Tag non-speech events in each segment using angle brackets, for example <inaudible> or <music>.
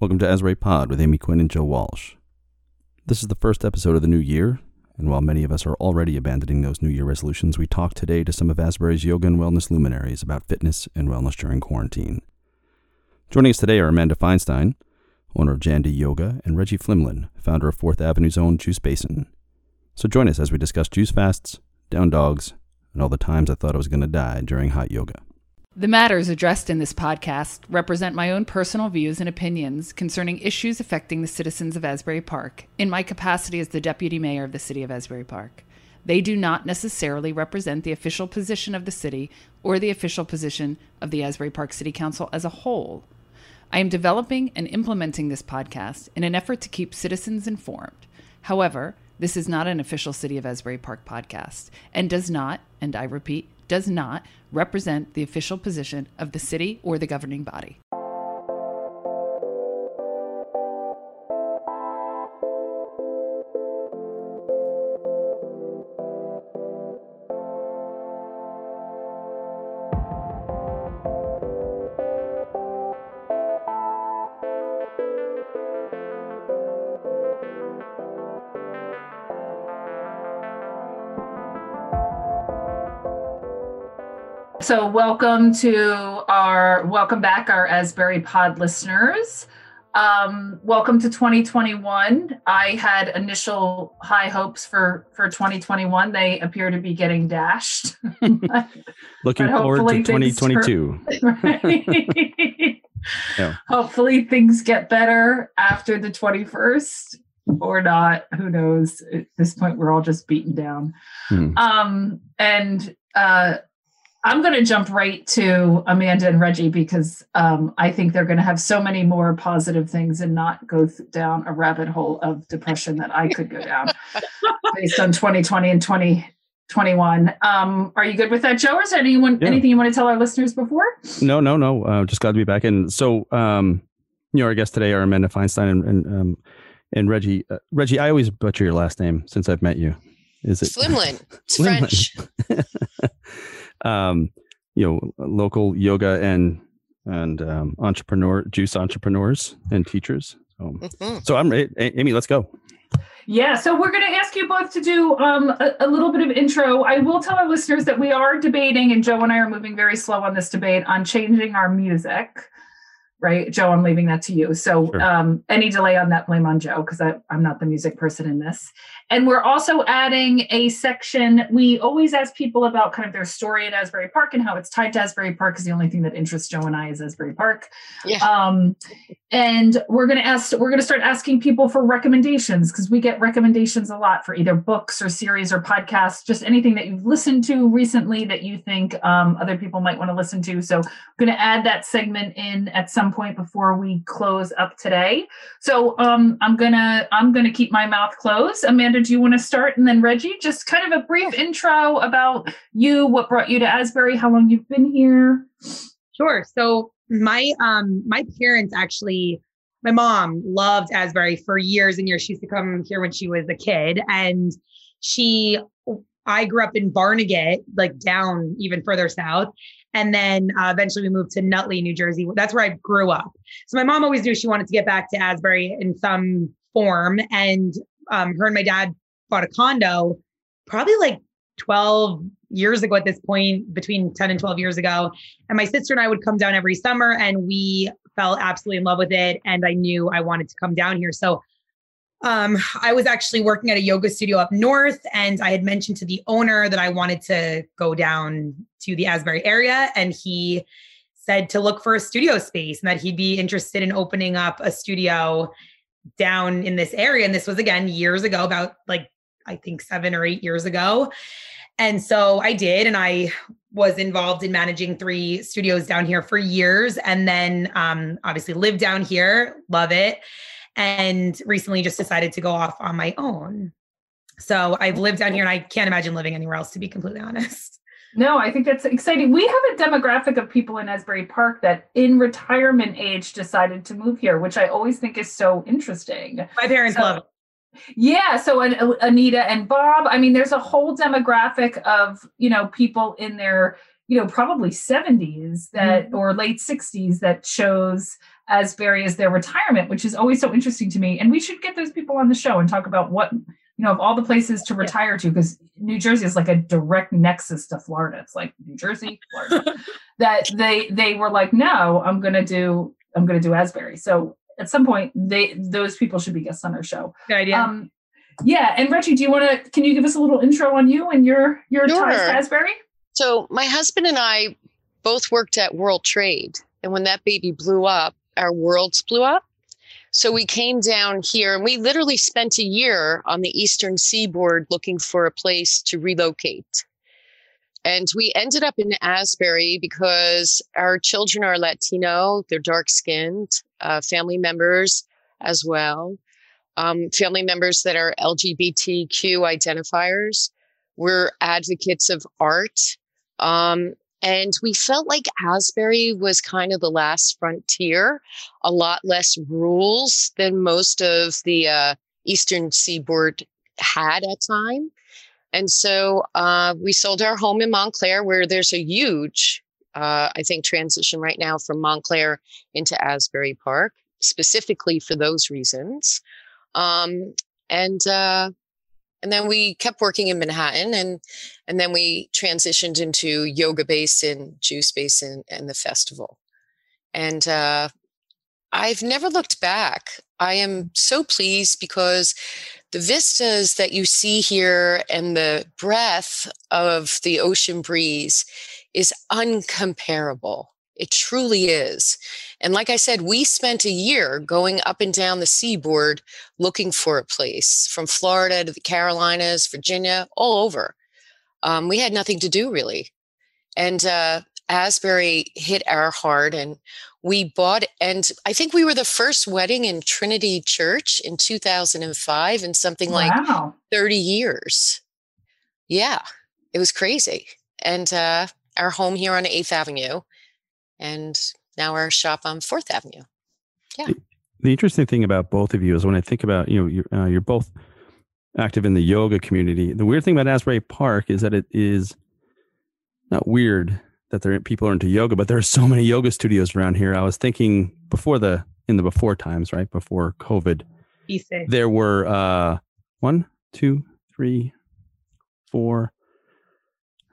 Welcome to Asbury Pod with Amy Quinn and Joe Walsh. This is the first episode of the new year, and while many of us are already abandoning those New Year resolutions, we talk today to some of Asbury's yoga and wellness luminaries about fitness and wellness during quarantine. Joining us today are Amanda Feinstein, owner of Jandy Yoga, and Reggie Flimlin, founder of Fourth Avenue's own Juice Basin. So join us as we discuss juice fasts, down dogs, and all the times I thought I was going to die during hot yoga. The matters addressed in this podcast represent my own personal views and opinions concerning issues affecting the citizens of Asbury Park in my capacity as the Deputy Mayor of the City of Asbury Park. They do not necessarily represent the official position of the city or the official position of the Asbury Park City Council as a whole. I am developing and implementing this podcast in an effort to keep citizens informed. However, this is not an official City of Asbury Park podcast and does not, and I repeat, does not represent the official position of the city or the governing body. So, welcome to our welcome back, our Asbury Pod listeners. Um, welcome to 2021. I had initial high hopes for for 2021. They appear to be getting dashed. <laughs> Looking forward to 2022. <laughs> right? yeah. Hopefully, things get better after the 21st or not. Who knows? At this point, we're all just beaten down. Hmm. Um, and uh, I'm going to jump right to Amanda and Reggie because um, I think they're going to have so many more positive things and not go th- down a rabbit hole of depression that I could go down <laughs> based on 2020 and 2021. Um, are you good with that, Joe? Or is there anyone, yeah. anything you want to tell our listeners before? No, no, no. Uh, just glad to be back. And so, um, you know, our guests today are Amanda Feinstein and and, um, and Reggie. Uh, Reggie, I always butcher your last name since I've met you. Is it Flimlin? It's French. <laughs> um, you know, local yoga and and um, entrepreneur juice entrepreneurs and teachers. So, mm-hmm. so I'm ready. Amy. Let's go. Yeah, so we're going to ask you both to do um, a, a, little bit of intro. I will tell our listeners that we are debating, and Joe and I are moving very slow on this debate on changing our music right? Joe, I'm leaving that to you. So sure. um, any delay on that, blame on Joe because I'm not the music person in this. And we're also adding a section. We always ask people about kind of their story at Asbury Park and how it's tied to Asbury Park is the only thing that interests Joe and I is Asbury Park. Yeah. Um, and we're going to ask, we're going to start asking people for recommendations because we get recommendations a lot for either books or series or podcasts, just anything that you've listened to recently that you think um, other people might want to listen to. So we're going to add that segment in at some point before we close up today. So um, I'm gonna I'm gonna keep my mouth closed. Amanda, do you want to start, and then Reggie, just kind of a brief intro about you, what brought you to Asbury, how long you've been here. Sure. So my um my parents actually my mom loved Asbury for years and years. She used to come here when she was a kid, and she I grew up in Barnegat, like down even further south. And then uh, eventually we moved to Nutley, New Jersey. That's where I grew up. So my mom always knew she wanted to get back to Asbury in some form. And um, her and my dad bought a condo probably like 12 years ago at this point, between 10 and 12 years ago. And my sister and I would come down every summer and we fell absolutely in love with it. And I knew I wanted to come down here. So um, I was actually working at a yoga studio up north, and I had mentioned to the owner that I wanted to go down to the Asbury area, and he said to look for a studio space and that he'd be interested in opening up a studio down in this area. And this was again years ago, about like I think seven or eight years ago. And so I did, and I was involved in managing three studios down here for years, and then um, obviously lived down here, love it and recently just decided to go off on my own. So I've lived down here and I can't imagine living anywhere else, to be completely honest. No, I think that's exciting. We have a demographic of people in Asbury Park that in retirement age decided to move here, which I always think is so interesting. My parents so, love it. Yeah, so Anita and Bob, I mean there's a whole demographic of, you know, people in their, you know, probably 70s that mm-hmm. or late 60s that chose Asbury as their retirement, which is always so interesting to me. And we should get those people on the show and talk about what you know of all the places to retire to because New Jersey is like a direct nexus to Florida. It's like New Jersey, Florida. <laughs> that they they were like, no, I'm gonna do I'm gonna do Asbury. So at some point, they those people should be guests on our show. Good idea. Um, yeah, and Reggie, do you want to? Can you give us a little intro on you and your your Sure. ties to Asbury? So my husband and I both worked at World Trade, and when that baby blew up, our worlds blew up. So we came down here, and we literally spent a year on the eastern seaboard looking for a place to relocate. And we ended up in Asbury because our children are Latino, they're dark skinned, uh, family members as well, um, family members that are LGBTQ identifiers. We're advocates of art. Um, and we felt like Asbury was kind of the last frontier, a lot less rules than most of the uh, Eastern Seaboard had at time. And so uh, we sold our home in Montclair, where there's a huge, uh, I think, transition right now from Montclair into Asbury Park, specifically for those reasons. Um, and uh, and then we kept working in Manhattan, and and then we transitioned into Yoga Basin, Juice Basin, and the festival. And uh, I've never looked back. I am so pleased because the vistas that you see here and the breath of the ocean breeze is uncomparable. It truly is. And like I said, we spent a year going up and down the seaboard looking for a place from Florida to the Carolinas, Virginia, all over. Um, we had nothing to do really. And uh, Asbury hit our heart and we bought and i think we were the first wedding in trinity church in 2005 in something like wow. 30 years yeah it was crazy and uh, our home here on 8th avenue and now our shop on 4th avenue Yeah. The interesting thing about both of you is when I think about you know you're, uh, you're both active in the yoga community. The weird thing about Asbury Park is that it is not weird that there people are into yoga, but there are so many yoga studios around here. I was thinking before the in the before times, right before COVID, Be there were uh one, two, three, four,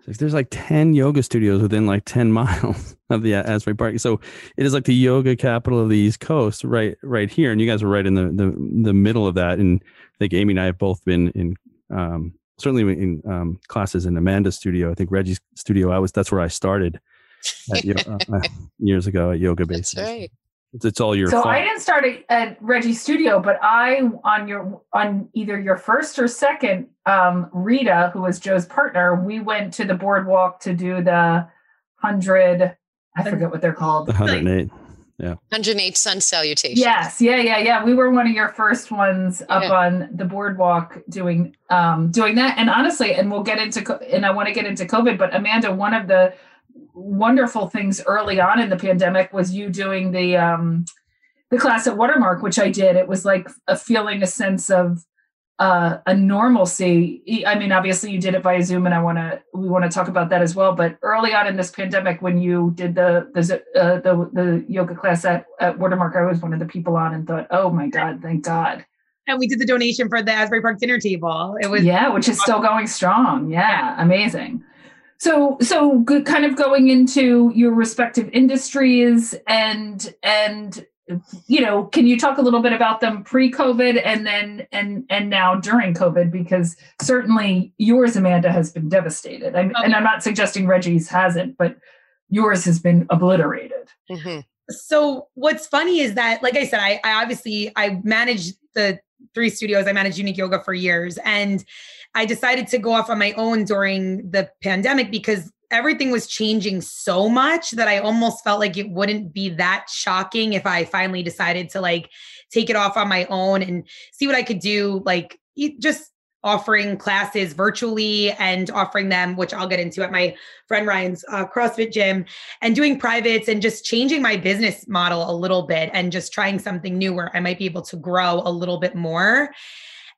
six. There's like ten yoga studios within like ten <laughs> miles of the Asbury Park. So it is like the yoga capital of the East Coast, right, right here. And you guys were right in the the, the middle of that. And I think Amy and I have both been in um, certainly in um, classes in Amanda's studio. I think Reggie's studio. I was that's where I started at, uh, uh, <laughs> years ago at Yoga that's right It's, it's all your So fault. I didn't start at, at Reggie's studio, but I on your on either your first or second, um, Rita, who was Joe's partner, we went to the boardwalk to do the hundred. I forget what they're called. the 108. 108 sun salutations Yes, yeah, yeah, yeah. We were one of your first ones up Yeah. on the boardwalk doing um doing that. And honestly, and we'll get into and I want to get into COVID, but Amanda, one of the wonderful things early on in the pandemic was you doing the um the class at Watermark, which I did. It was like a feeling a sense of uh, a normalcy. I mean, obviously you did it via Zoom, and I want to we want to talk about that as well. But early on in this pandemic, when you did the the uh, the, the yoga class at, at Watermark, I was one of the people on and thought, oh my god, thank God, And we did the donation for the Asbury Park dinner table. It was yeah, which is still going strong. Yeah, amazing. So so good, kind of going into your respective industries and and you know, can you talk a little bit about them pre-COVID and then and and now during COVID? Because certainly yours, Amanda, has been devastated. I, Oh, and. I'm not suggesting Reggie's hasn't, but yours has been obliterated. Mhm. so what's funny is that like i said I, I obviously i managed the three studios i managed Younique yoga for years and i decided to go off on my own during the pandemic because everything was changing so much that i almost felt like it wouldn't be that shocking if i finally decided to like take it off on my own and see what i could do like just offering classes virtually and offering them which i'll get into at my friend ryan's uh, crossfit gym and doing privates and just changing my business model a little bit and just trying something new where I might be able to grow a little bit more.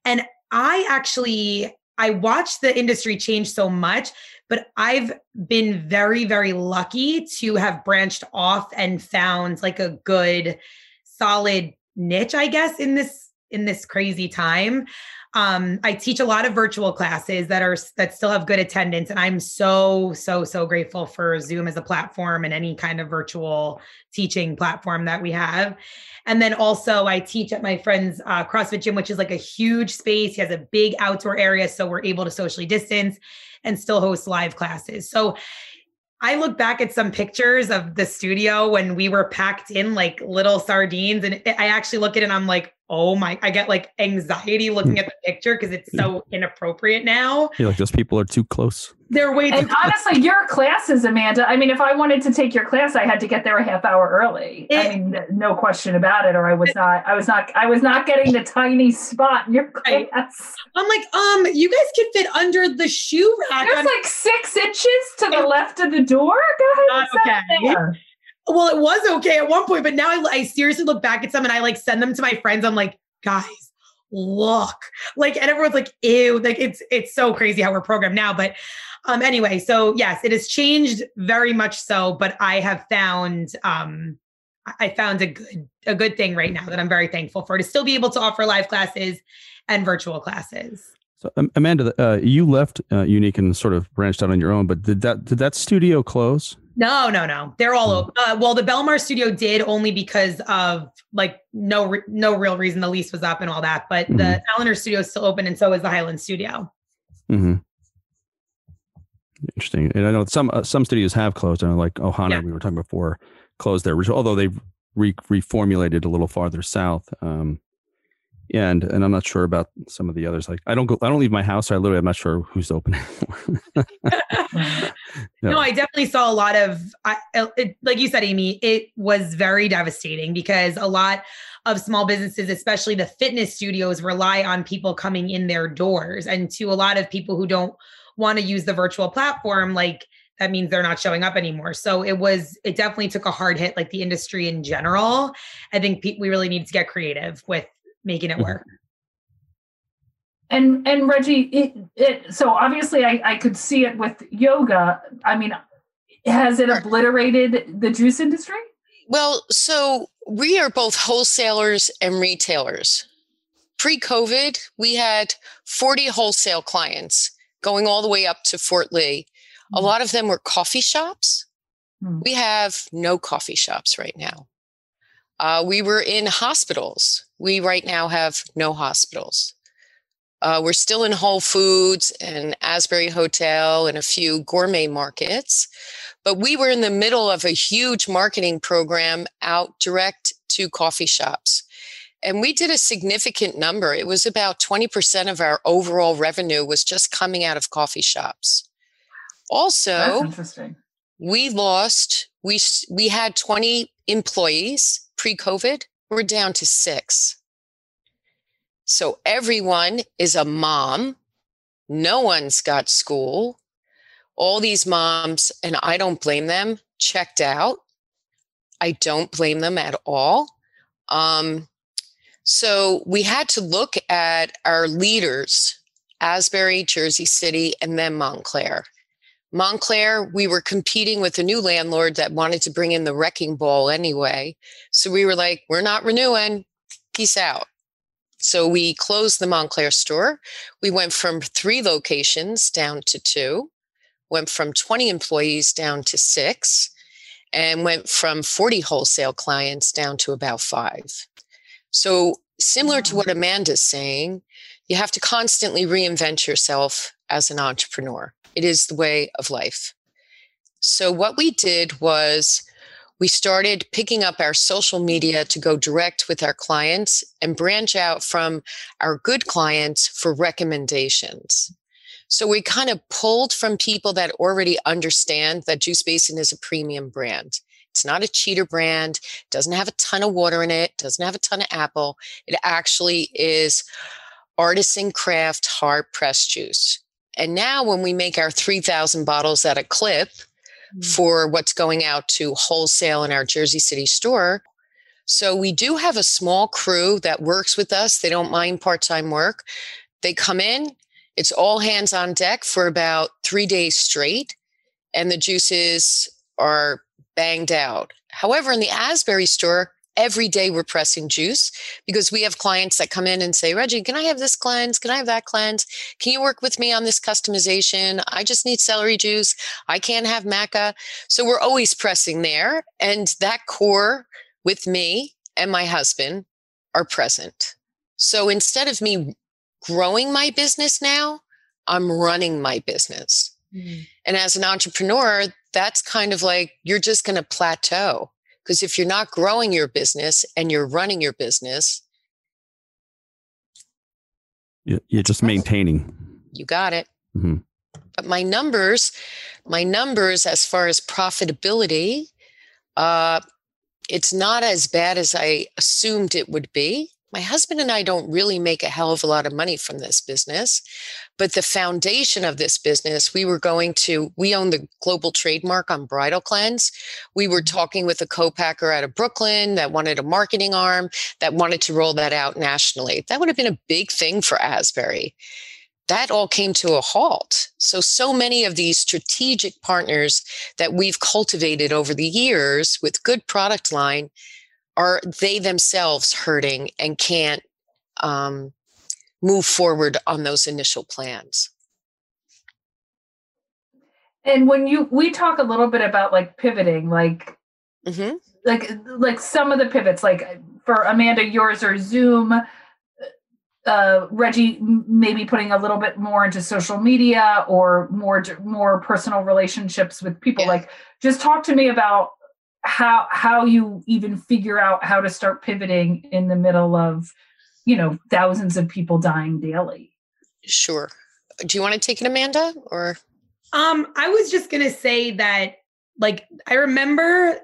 And I actually I watched the industry change so much, but I've been very very lucky to have branched off and found like a good solid niche, I guess, in this in this crazy time. Um, I teach a lot of virtual classes that are that still have good attendance, and I'm so so so grateful for Zoom as a platform and any kind of virtual teaching platform that we have. And then also, I teach at my friend's uh, CrossFit gym, which is like a huge space. He has a big outdoor area, so we're able to socially distance and still host live classes. So I look back at some pictures of the studio when we were packed in like little sardines, and I actually look at it and I'm like, oh my, I get like anxiety looking hmm. at the picture because it's so inappropriate now. Yeah, like those people are too close. They're way too. And close. honestly, your classes, Amanda. I mean, if I wanted to take your class, I had to get there a half hour early. It, I mean, no question about it. Or I was not. I was not. I was not getting the tiny spot in your <laughs> class. I'm like, um, you guys can fit under the shoe rack. There's like six inches to the left of the door. Go ahead. okay. Well, it was okay at one point, but now I, I seriously look back at some and I like send them to my friends. I'm like, guys, look, like, and everyone's like, ew, like it's it's so crazy how we're programmed now. But um, anyway, so yes, it has changed very much so, but I have found um I found a good a good thing right now that I'm very thankful for to still be able to offer live classes and virtual classes. So um, Amanda, uh, you left uh, Younique and sort of branched out on your own, but did that did that studio close? No, no, no. They're all open. Uh, well, the Belmar studio did only because of like no re- no real reason the lease was up and all that. But mm-hmm. the Eleanor studio is still open, and so is the Highland studio. Mm-hmm. Interesting. And I know some uh, some studios have closed. And like Ohana, yeah. we were talking before, closed there, although they've re- reformulated a little farther south. Um, and and I'm not sure about some of the others. Like I don't go, I don't leave my house. So I literally, I'm not sure who's open. <laughs> no. no. <laughs> I definitely saw a lot of, I, uh, it, like you said, Amy. It was very devastating because a lot of small businesses, especially the fitness studios, rely on people coming in their doors, and to a lot of people who don't want to use the virtual platform, like that means they're not showing up anymore. So it was, it definitely took a hard hit, like the industry in general. I think pe- we really need to get creative with making it mm-hmm. work. And and Reggie, it, it so obviously I, I could see it with yoga. I mean, has it obliterated the juice industry? Well, so we are both wholesalers and retailers. Pre COVID, we had 40 wholesale clients going all the way up to Fort Lee. Mm-hmm. A lot of them were coffee shops. Mm-hmm. We have no coffee shops right now. Uh, we were in hospitals. We right now have no hospitals. Uh, we're still in Whole Foods and Asbury Hotel and a few gourmet markets, but we were in the middle of a huge marketing program out direct to coffee shops. And we did a significant number. It was about 20% of our overall revenue was just coming out of coffee shops. Also, interesting. we lost, we, we had 20 employees pre COVID, we're down to six. So everyone is a mom. No one's got school. All these moms, and I don't blame them, checked out. I don't blame them at all. Um, so we had to look at our leaders, Asbury, Jersey City, and then Montclair. Montclair, we were competing with a new landlord that wanted to bring in the wrecking ball anyway. So we were like, we're not renewing. Peace out. So we closed the Montclair store. We went from three locations down to two, went from 20 employees down to six, and went from 40 wholesale clients down to about five. So, similar to what Amanda's saying, you have to constantly reinvent yourself as an entrepreneur. It is the way of life. So, what we did was we started picking up our social media to go direct with our clients and branch out from our good clients for recommendations. So, we kind of pulled from people that already understand that Juice Basin is a premium brand. It's not a cheater brand, doesn't have a ton of water in it, doesn't have a ton of apple. It actually is artisan craft hard pressed juice. And now, when we make our 3,000 bottles at a clip mm-hmm. for what's going out to wholesale in our Jersey City store, so we do have a small crew that works with us. They don't mind part time work. They come in, it's all hands on deck for about three days straight, and the juices are banged out. However, in the Asbury store, every day we're pressing juice because we have clients that come in and say, Reggie, can I have this cleanse? Can I have that cleanse? Can you work with me on this customization? I just need celery juice. I can't have maca. So we're always pressing there. And that core with me and my husband are present. So instead of me growing my business now, I'm running my business. Mm-hmm. And as an entrepreneur, that's kind of like you're just going to plateau because if you're not growing your business and you're running your business, you're just maintaining. You got it. Mm-hmm. But my numbers, my numbers as far as profitability, uh, it's not as bad as I assumed it would be my husband and I don't really make a hell of a lot of money from this business. But the foundation of this business, we were going to, we own the global trademark on Bridal Cleanse. We were mm-hmm. talking with a co-packer out of Brooklyn that wanted a marketing arm that wanted to roll that out nationally. That would have been a big thing for Asbury. That all came to a halt. So, so many of these strategic partners that we've cultivated over the years with good product line are they themselves hurting and can't um, move forward on those initial plans and when you we talk a little bit about like pivoting like mm-hmm. like like some of the pivots like for amanda yours or zoom uh, Reggie maybe putting a little bit more into social media or more more personal relationships with people. Yeah. Like, just talk to me about how how you even figure out how to start pivoting in the middle of you know thousands of people dying daily sure do you want to take it amanda or um i was just gonna say that like i remember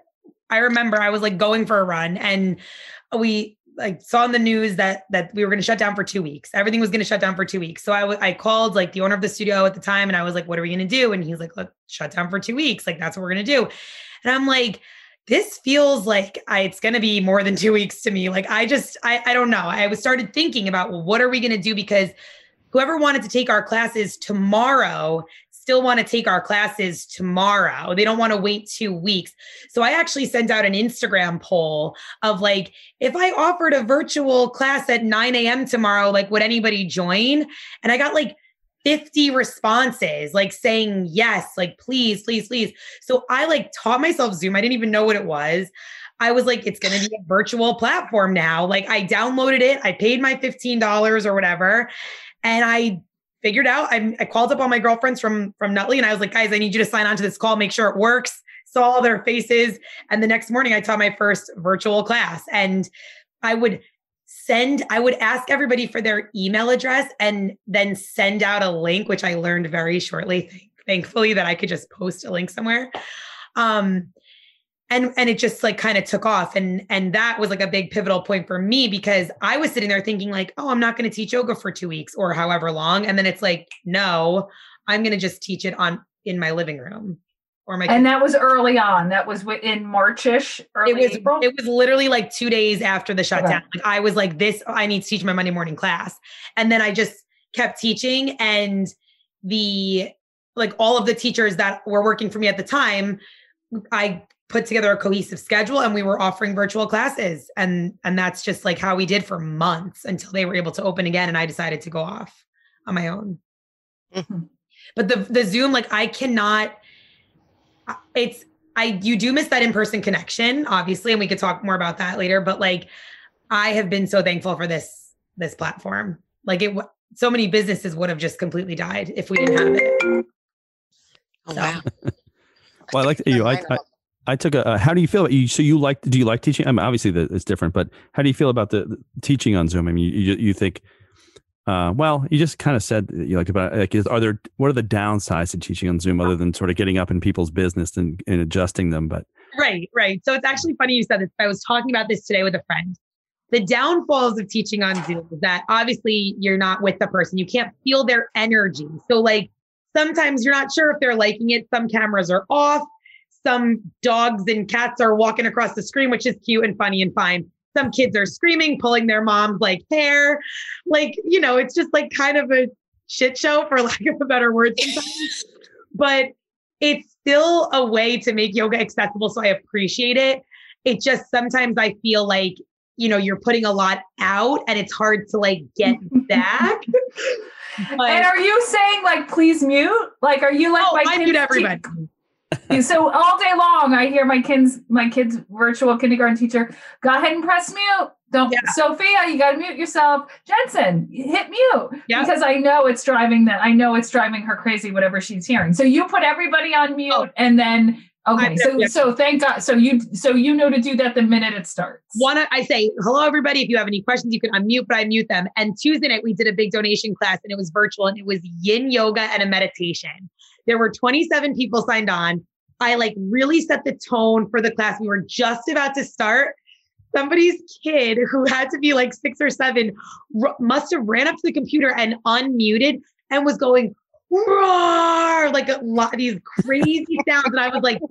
i remember i was like going for a run and we like saw in the news that that we were going to shut down for two weeks. Everything was going to shut down for two weeks. So I, w- I called like the owner of the studio at the time, and I was like, "What are we going to do?" And he's like, "Look, shut down for two weeks. Like that's what we're going to do." And I'm like, this feels like I, it's going to be more than two weeks to me. Like I just, I, I don't know. I was started thinking about, well, what are we going to do? Because whoever wanted to take our classes tomorrow still want to take our classes tomorrow. They don't want to wait two weeks. So I actually sent out an Instagram poll of like, if I offered a virtual class at 9 a.m. tomorrow, like, would anybody join? And I got like 50 responses like saying yes, like please, please, please. So I like taught myself Zoom. I didn't even know what it was. I was like, it's going to be a virtual platform now. Like I downloaded it, I paid my $15 or whatever. And I figured out, I, I called up all my girlfriends from, from Nutley and I was like, guys, I need you to sign on to this call, make sure it works. Saw all their faces. And the next morning I taught my first virtual class and I would send i would ask everybody for their email address and then send out a link which i learned very shortly thankfully that i could just post a link somewhere. Um and and it just like kind of took off. And and that was like a big pivotal point for me because i was sitting there thinking like oh i'm not going to teach yoga for 2 weeks or however long. And then it's like no i'm going to just teach it on in my living room or my and that was early on. That was in Marchish. it was April? it was literally like two days after the shutdown. Okay. Like I was like, this I need to teach my Monday morning class, and then I just kept teaching, and the like all of the teachers that were working for me at the time, I put together a cohesive schedule and we were offering virtual classes and and that's just like how we did for months until they were able to open again and I decided to go off on my own. Mm-hmm. But the the Zoom like I cannot it's I you do miss that in-person connection, obviously, and we could talk more about that later. But like, I have been so thankful for this this platform. Like it, so many businesses would have just completely died if we didn't have it. Oh, so. wow. <laughs> well, I like you. I, I, I took a. Uh, how do you feel? About you so you like? Do you like teaching? I mean, obviously the, it's different, but how do you feel about the, the teaching on Zoom? I mean, you you think uh, well, you just kind of said you like about like is, are there what are the downsides to teaching on Zoom other than sort of getting up in people's business and, and adjusting them? But right, right. So it's actually funny you said this. I was talking about this today with a friend. The downfalls of teaching on Zoom is that obviously you're not with the person. You can't feel their energy. So like sometimes you're not sure if they're liking it. Some cameras are off. Some dogs and cats are walking across the screen, which is cute and funny and fine some kids are screaming, pulling their mom's like hair. Like, you know, it's just like kind of a shit show for <laughs> lack of a better word sometimes. but it's still a way to make yoga accessible. So I appreciate it. It just sometimes I feel like, you know, you're putting a lot out and it's hard to like get <laughs> back. But, and are you saying like please mute? Like are you like oh, I mute everybody. <laughs> so all day long I hear my kids my kids virtual kindergarten teacher, go ahead and press mute. Don't yeah. Sophia, you gotta mute yourself. Jensen, hit mute. Because I know it's driving that I know it's driving her crazy, whatever she's hearing. So you put everybody on mute oh. and then Okay, so so thank God. So you so you know to do that the minute it starts. One, I say hello everybody. If you have any questions, you can unmute, but I mute them. And Tuesday night we did a big donation class, and it was virtual, and it was Yin yoga and a meditation. There were 27 people signed on. I like really set the tone for the class. We were just about to start. Somebody's kid who had to be like six or seven r- must have ran up to the computer and unmuted and was going roar, like a lot of these crazy <laughs> sounds. And I was like,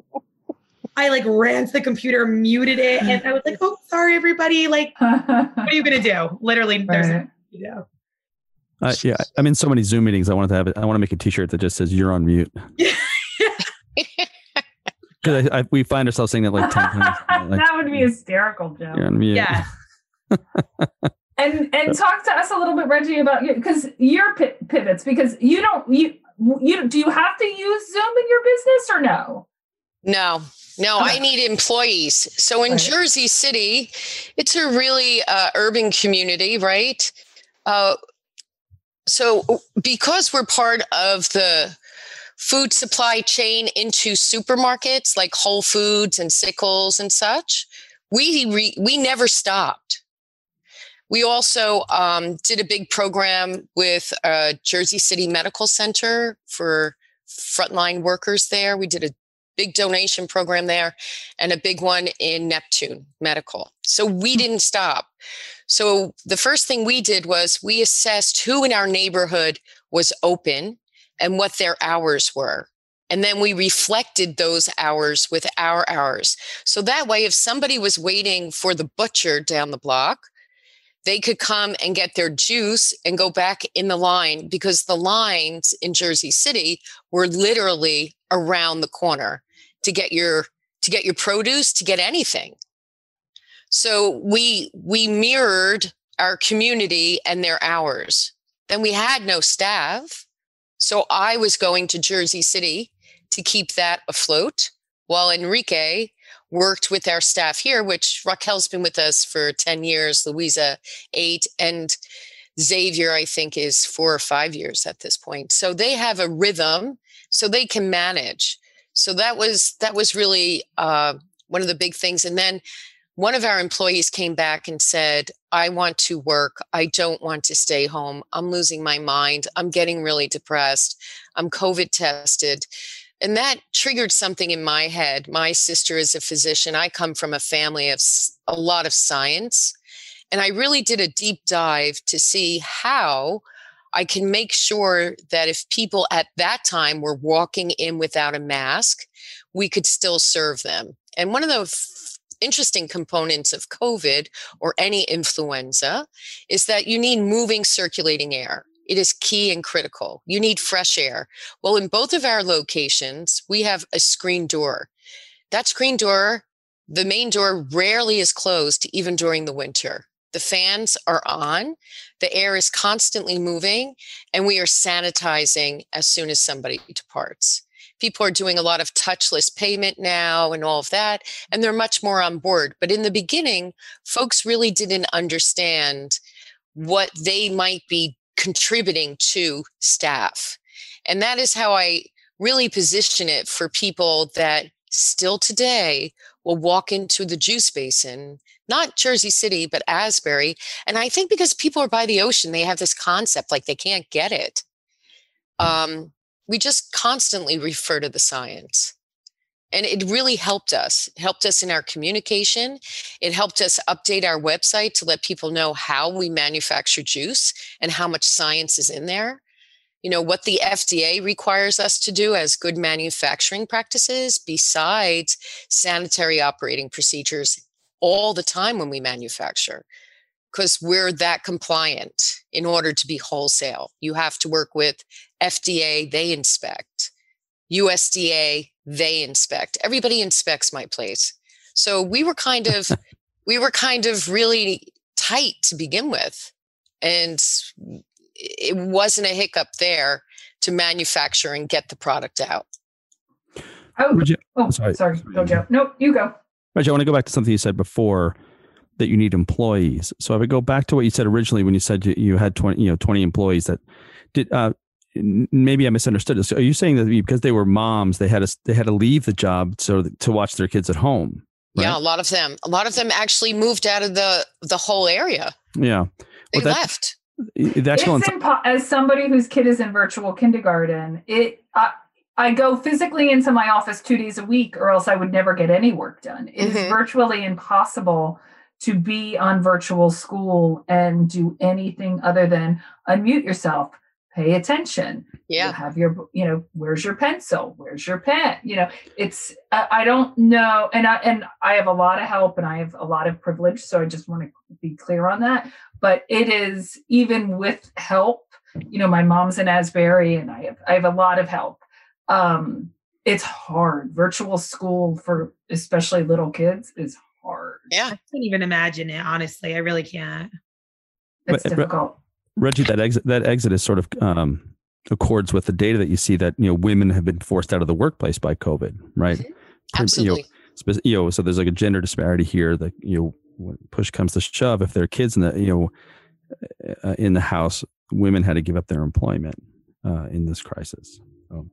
I like ran to the computer, muted it, and I was like, "Oh, sorry, everybody. Like, <laughs> what are you gonna do? Literally, there's, right. you know." Uh, yeah, I'm in so many Zoom meetings. I wanted to have it. I want to make a T-shirt that just says "You're on mute." <laughs> Because we find ourselves saying that like ten times. <laughs> Like, that would be hysterical, Joe. You're on mute. Yeah. <laughs> and and talk to us a little bit, Reggie, about you because your pivots because you don't you you do you have to use Zoom in your business or no? No, no, okay. I need employees. So in right. Jersey City, it's a really uh, urban community, right? Uh, so because we're part of the food supply chain into supermarkets like Whole Foods and Sickles and such, we re- we never stopped. We also um, did a big program with uh, Jersey City Medical Center for frontline workers there. We did a big donation program there and a big one in Neptune Medical. So we didn't stop. So the first thing we did was we assessed who in our neighborhood was open and what their hours were. And then we reflected those hours with our hours. So that way, if somebody was waiting for the butcher down the block, they could come and get their juice and go back in the line because the lines in Jersey City were literally around the corner to get your to get your produce to get anything. So we we mirrored our community and their hours. Then we had no staff. So I was going to Jersey City to keep that afloat while Enrique worked with our staff here, which Raquel's been with us for 10 years, Louisa, eight, and Xavier, I think, is four or five years at this point. So they have a rhythm so they can manage. So that was that was really uh, one of the big things. And then one of our employees came back and said, I want to work. I don't want to stay home. I'm losing my mind. I'm getting really depressed. I'm COVID tested and that triggered something in my head. My sister is a physician. I come from a family of a lot of science. And I really did a deep dive to see how I can make sure that if people at that time were walking in without a mask, we could still serve them. And one of the interesting components of COVID or any influenza is that you need moving circulating air. It is key and critical. You need fresh air. Well, in both of our locations, we have a screen door. That screen door, the main door rarely is closed even during the winter. The fans are on, the air is constantly moving, and we are sanitizing as soon as somebody departs. People are doing a lot of touchless payment now and all of that, and they're much more on board. But in the beginning, folks really didn't understand what they might be contributing to staff. And that is how I really position it for people that still today will walk into the juice basin, not Jersey City, but Asbury. And I think because people are by the ocean, they have this concept like they can't get it. Um, we just constantly refer to the science. And it really helped us it helped us in our communication. It helped us update our website to let people know how we manufacture juice and how much science is in there. You know what the fda requires us to do as good manufacturing practices besides sanitary operating procedures all the time when we manufacture because we're that compliant in order to be wholesale you have to work with fda they inspect usda they inspect. Everybody inspects my place. So we were kind of <laughs> we were kind of really tight to begin with. And it wasn't a hiccup there to manufacture and get the product out. Oh, Would you- oh sorry. sorry. Go, Joe. Nope, you go. Reggie, I want to go back to something you said before that you need employees. So I would go back to what you said originally when you said you, you had 20, you know, 20 employees that did, uh, maybe I misunderstood this. Are you saying that because they were moms, they had to, they had to leave the job so that, to watch their kids at home? Yeah, a lot of them. A lot of them actually moved out of the the whole area. Yeah. They Well, that- left. It actually, it's impo- as somebody whose kid is in virtual kindergarten, it I, I go physically into my office two days a week, or else I would never get any work done. It is Mhm. virtually impossible to be on virtual school and do anything other than unmute yourself, pay attention. You Yeah. have your, you know, where's your pencil? Where's your pen? You know, it's I, I don't know, and I and I have a lot of help and I have a lot of privilege, so I just want to be clear on that. But it is even with help, you know, my mom's in Asbury, and I have I have a lot of help. Um, it's hard. Virtual school for especially little kids is hard. Yeah. I can't even imagine it. Honestly, I really can't. It's But- but- difficult. Reggie, that exit, that exit is sort of, um, accords with the data that you see that, you know, women have been forced out of the workplace by COVID, right? Mhm. You know, Absolutely. spe- you know, so there's like a gender disparity here that, you know, when push comes to shove, if there are kids in the, you know, uh, in the house, women had to give up their employment uh, in this crisis. So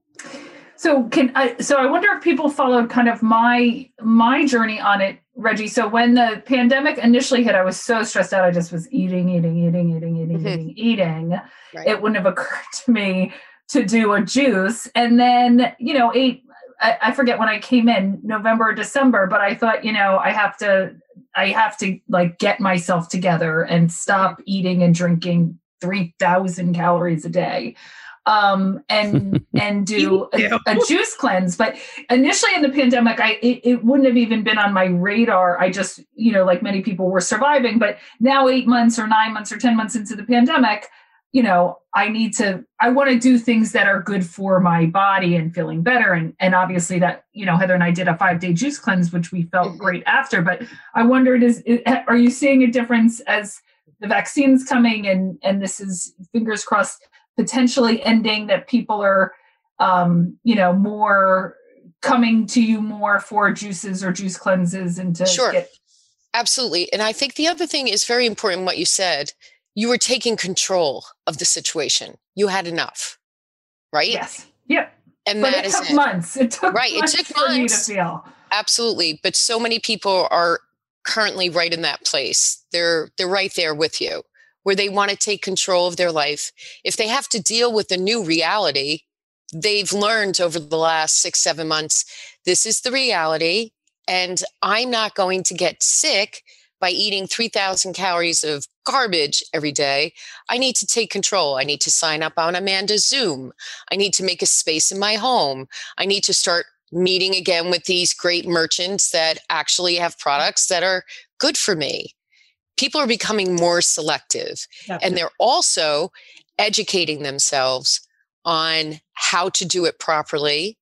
can I so I wonder if people followed kind of my my journey on it, Reggie. So when the pandemic initially hit, I was so stressed out. I just was eating, eating, eating, eating, eating, Mhm. eating, eating. Right. It wouldn't have occurred to me to do a juice. And then, you know, eight I, I forget when I came in, November or December, but I thought, you know, I have to I have to like get myself together and stop eating and drinking 3000 calories a day um and <laughs> and do a, a juice cleanse. But initially in the pandemic i it, it wouldn't have even been on my radar. I just you know like many people were surviving. But now eight months or nine months or ten months into the pandemic you know i need to i want to do things that are good for my body and feeling better. And and obviously that you know heather and i did a five day juice cleanse which we felt Mhm. great after. But i wondered is is- are you seeing a difference as the vaccine's coming and and this is fingers crossed potentially ending that people are um you know more coming to you more for juices or juice cleanses and to Sure. get Absolutely. And I think the other thing is very important what you said. You were taking control of the situation. You had enough. Right? yes yep And but that it is took it. months it took Right, it months took for me to months. feel Absolutely. But so many people are currently right in that place. They're they're right there with you where they want to take control of their life. If they have to deal with a new reality, they've learned over the last six, seven months, this is the reality. And I'm not going to get sick by eating 3,000 calories of garbage every day. I need to take control. I need to sign up on Amanda's Zoom. I need to make a space in my home. I need to start meeting again with these great merchants that actually have mm. products that are good for me. People are becoming more selective and they're also educating themselves on how to do it properly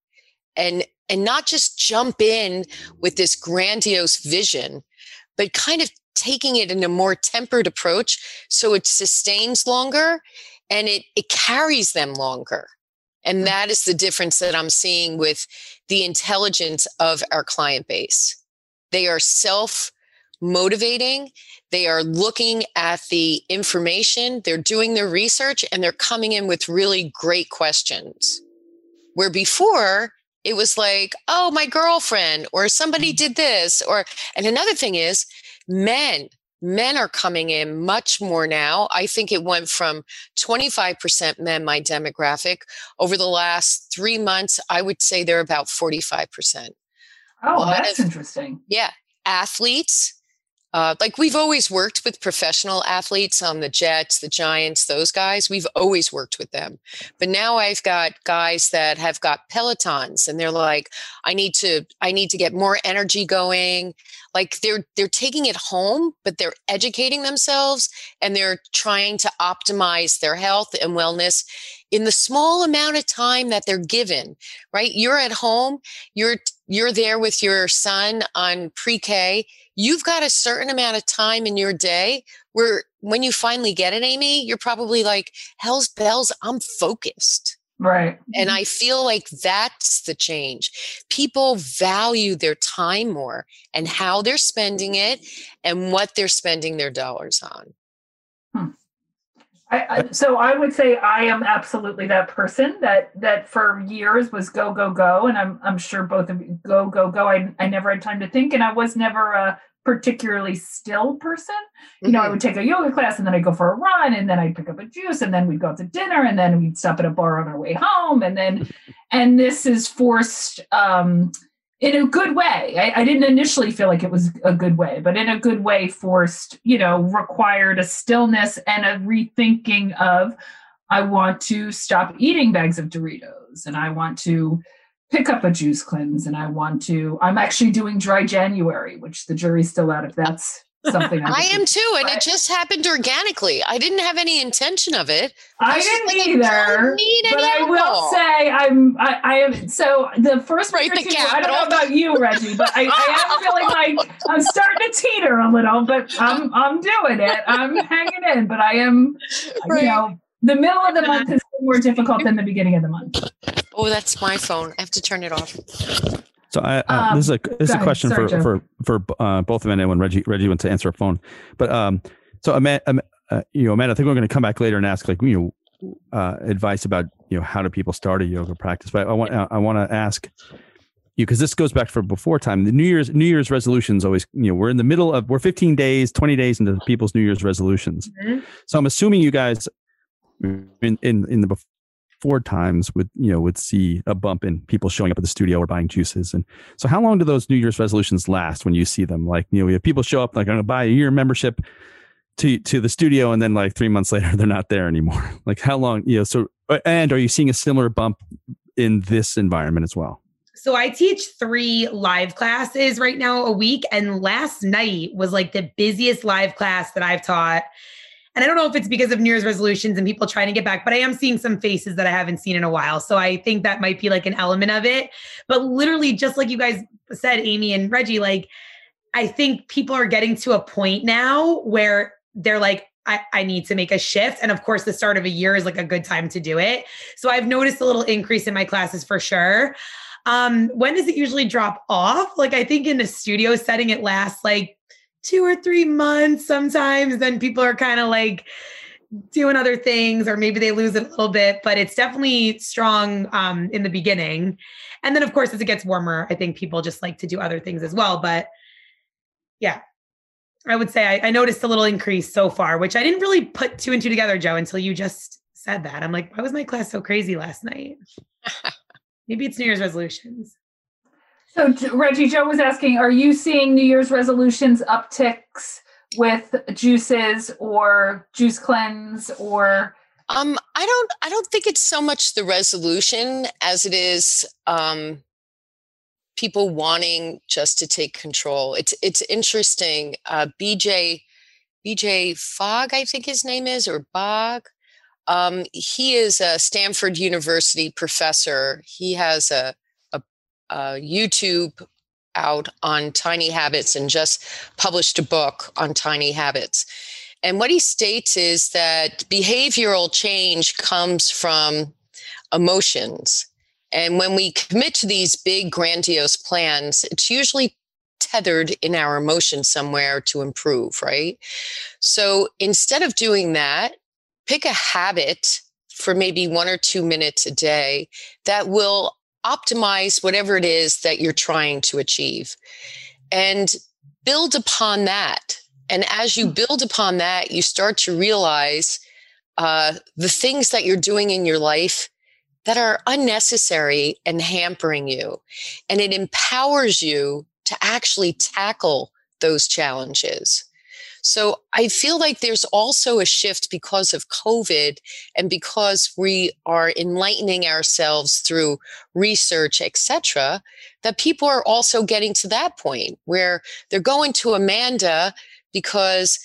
and and not just jump in with this grandiose vision but kind of taking it in a more tempered approach so it sustains longer and it it carries them longer. And mm-hmm. that is the difference that i'm seeing with the intelligence of our client base. They are self motivating. They are looking at the information they're doing their research and they're coming in with really great questions. Where before it was like oh my girlfriend or somebody mm. did this or and another thing is men men are coming in much more now. I think it went from 25% men my demographic. Over the last three months i would say they're about 45% oh that's of- interesting. Yeah athletes uh, like we've always worked with professional athletes on the jets the giants those guys. We've always worked with them. But now i've got guys that have got pelotons and they're like i need to i need to get more energy going. Like they're they're taking it home but they're educating themselves and they're trying to optimize their health and wellness in the small amount of time that they're given, right? You're at home, you're you're there with your son on pre-K. You've got a certain amount of time in your day where when you finally get it, Amy, you're probably like, hell's bells, I'm focused. Right. And mm-hmm. I feel like that's the change. People value their time more and how they're spending it and what they're spending their dollars on. I, I, so I would say I am absolutely that person that that for years was go go go, and I'm I'm sure both of you go go go. I I never had time to think, and I was never a particularly still person. You know, mm-hmm. I would take a yoga class and then I'd go for a run and then I'd pick up a juice and then we'd go out to dinner and then we'd stop at a bar on our way home. And then, <laughs> and this is forced um, in a good way. I, I didn't initially feel like it was a good way, but in a good way, forced, you know, required a stillness and a rethinking of, I want to stop eating bags of Doritos and I want to pick up a juice cleanse and I want to, I'm actually doing dry January, which the jury's still out if that's something I, I am too. And it just happened organically. I didn't have any intention of it. I, I didn't like, either. I but I will say I'm I, I am so the first right, the two, I don't know about you, Reggie, but I, I am feeling like <laughs> I'm starting to teeter a little, but I'm I'm doing it. I'm hanging in, but I am right. you know the middle of the month <laughs> is more difficult than the beginning of the month. Oh, that's my phone. I have to turn it off. So I, uh, um, this is a this is a question Sorry, for, for for uh, both Amanda when Reggie Reggie went to answer a phone. But um, so Amanda, uh, you know, Amanda, I think we're going to come back later and ask like you know uh, advice about you know how do people start a yoga practice. But I want I want to ask you because this goes back for before time. The New Year's New Year's resolutions always you know we're in the middle of we're 15 days, 20 days into people's New Year's resolutions. Mm-hmm. So I'm assuming you guys in in in the before times would you know would see a bump in people showing up at the studio or buying juices. And so how long do those new year's resolutions last when you see them? Like you know we have people show up like i'm going to buy a year membership to to the studio and then like three months <laughs> later they're not there anymore. <laughs> Like how long you know so and are you seeing a similar bump in this environment as well? So I teach three live classes right now a week. And last night was like the busiest live class that I've taught and I don't know if it's because of New Year's resolutions and people trying to get back, but I am seeing some faces that I haven't seen in a while. So I think that might be like an element of it. But literally, just like you guys said, Amy and Reggie, like, I think people are getting to a point now where they're like, I, I, need to make a shift. And of course, the start of a year is like a good time to do it. So I've noticed a little increase in my classes for sure. Um, when does it usually drop off? Like, I think in the studio setting, it lasts like two or three months sometimes then people are kind of like doing other things or maybe they lose it a little bit but it's definitely strong um, in the beginning. And then of course as it gets warmer i think people just like to do other things as well but yeah. I would say I, I noticed a little increase so far which i didn't really put two and two together joe until you just said that. I'm like why was my class so crazy last night? <laughs> Maybe it's new year's resolutions so Reggie Joe was asking, are you seeing New Year's resolutions upticks with juices or juice cleanse or um I don't I don't think it's so much the resolution as it is um people wanting just to take control. It's it's interesting. Uh BJ BJ Fogg, I think his name is, or Bog. Um, he is a Stanford University professor. He has a uh, YouTube out on tiny habits and just published a book on tiny habits. And what he states is that behavioral change comes from emotions. And when we commit to these big, grandiose plans, it's usually tethered in our emotion somewhere to improve, right? So instead of doing that, pick a habit for maybe one or two minutes a day that will optimize whatever it is that you're trying to achieve and build upon that. And as you hmm. build upon that, you start to realize uh, the things that you're doing in your life that are unnecessary and hampering you. And it empowers you to actually tackle those challenges. So I feel like there's also a shift because of COVID and because we are enlightening ourselves through research, etc., that people are also getting to that point where they're going to Amanda because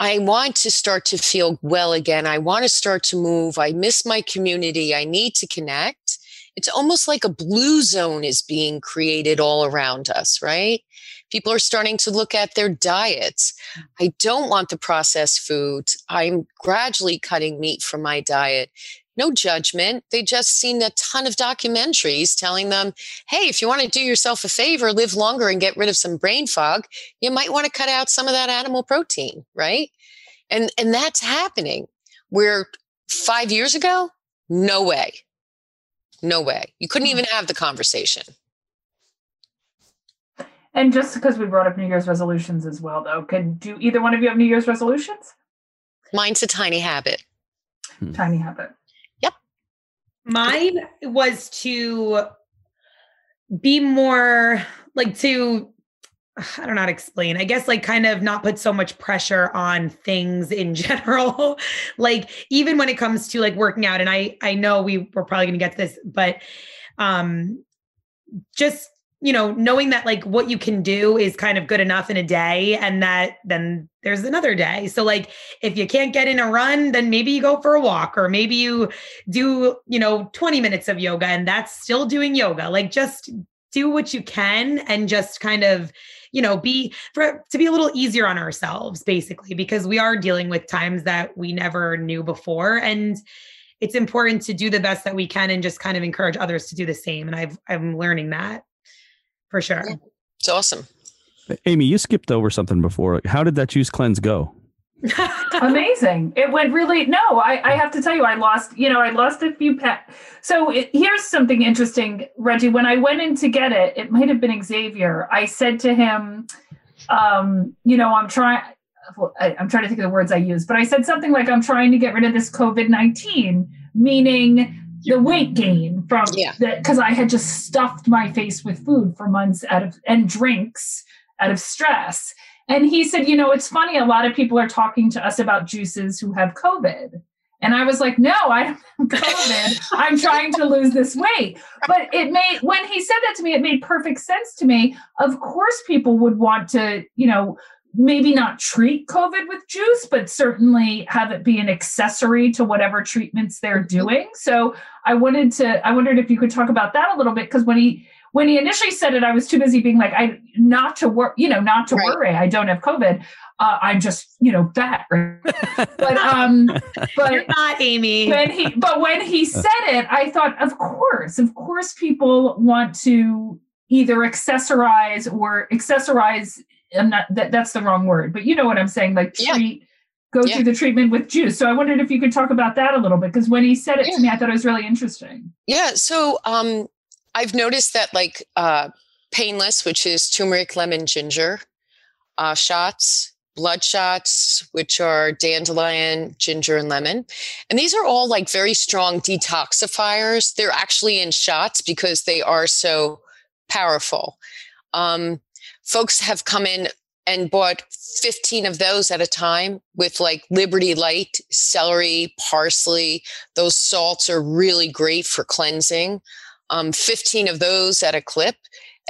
I want to start to feel well again. I want to start to move. I miss my community. I need to connect. It's almost like a blue zone is being created all around us, right? People are starting to look at their diets. I don't want the processed foods. I'm gradually cutting meat from my diet no judgment. They just seen a ton of documentaries telling them, hey, if you want to do yourself a favor, live longer and get rid of some brain fog, you might want to cut out some of that animal protein, right? And and that's happening. Where five years ago, no way. No way. You couldn't hmm. even have the conversation. And just because we brought up New Year's resolutions as well, though, could do either one of you have New Year's resolutions? Mine's a tiny habit. Tiny habit. Yep. Mine was to be more like to I don't know how to explain. I guess like kind of not put so much pressure on things in <laughs> general. like even when it comes to like working out, and I I know we we're probably gonna get to this, but um just you know, knowing that like what you can do is kind of good enough in a day and that then there's another day. So like if you can't get in a run, then maybe you go for a walk or maybe you do, you know, 20 minutes of yoga and that's still doing yoga. Like just do what you can and just kind of you know be for to be a little easier on ourselves basically because we are dealing with times that we never knew before and it's important to do the best that we can and just kind of encourage others to do the same and i've i'm learning that for sure. It's awesome. Amy, you skipped over something before. How did that juice cleanse go? <laughs> Amazing. It went really, no, I, I have to tell you, I lost, you know, I lost a few pet. So it, here's something interesting, Reggie. When I went in to get it, it might have been Xavier. I said to him, um, you know, I'm trying, I, I'm trying to think of the words I use, but I said something like, I'm trying to get rid of this COVID 19, meaning the weight gain from yeah. that because I had just stuffed my face with food for months out of and drinks out of stress. And he said, you know, it's funny, a lot of people are talking to us about juices who have COVID. And I was like, no, I don't have <laughs> COVID. I'm trying to lose this weight. But it made, when he said that to me, it made perfect sense to me. Of course, people would want to, you know, maybe not treat COVID with juice, but certainly have it be an accessory to whatever treatments they're mm-hmm. doing. So I wanted to, I wondered if you could talk about that a little bit because when he when he initially said it, I was too busy being like, I not to work, you know, not to right. worry. I don't have COVID. Uh, I'm just, you know, fat. <laughs> but um, but You're not Amy. When he, but when he <laughs> said it, I thought, of course, of course, people want to either accessorize or accessorize I'm not that that's the wrong word, but you know what I'm saying, like treat yeah. go yeah. through the treatment with juice. So I wondered if you could talk about that a little bit because when he said it yeah. to me, I thought it was really interesting. Yeah. So um I've noticed that like uh painless, which is turmeric, lemon, ginger, uh shots, blood shots, which are dandelion, ginger, and lemon. And these are all like very strong detoxifiers. They're actually in shots because they are so powerful. Um, folks have come in and bought 15 of those at a time with like Liberty Light, celery, parsley. Those salts are really great for cleansing. Um, 15 of those at a clip.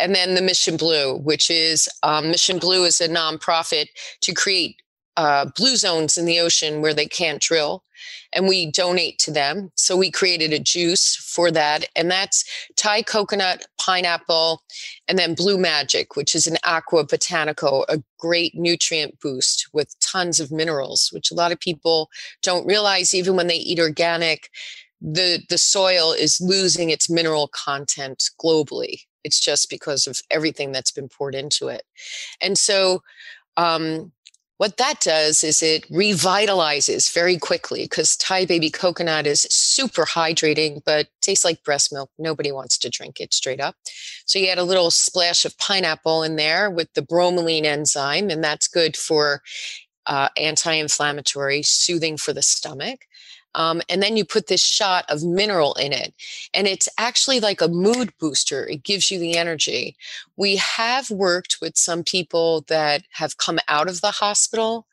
And then the Mission Blue, which is um, Mission Blue is a nonprofit to create uh, blue zones in the ocean where they can't drill and we donate to them. So we created a juice for that. And that's Thai coconut, pineapple, and then Blue Majik, which is an aqua botanical, a great nutrient boost with tons of minerals, which a lot of people don't realize even when they eat organic. The, the soil is losing its mineral content globally. It's just because of everything that's been poured into it. And so um, what that does is it revitalizes very quickly because Thai baby coconut is super hydrating, but tastes like breast milk. Nobody wants to drink it straight up. So you add a little splash of pineapple in there with the bromelain enzyme, and that's good for uh, anti inflammatory, soothing for the stomach. Um, and then you put this shot of mineral in it. And it's actually like a mood booster. It gives you the energy. We have worked with some people that have come out of the hospital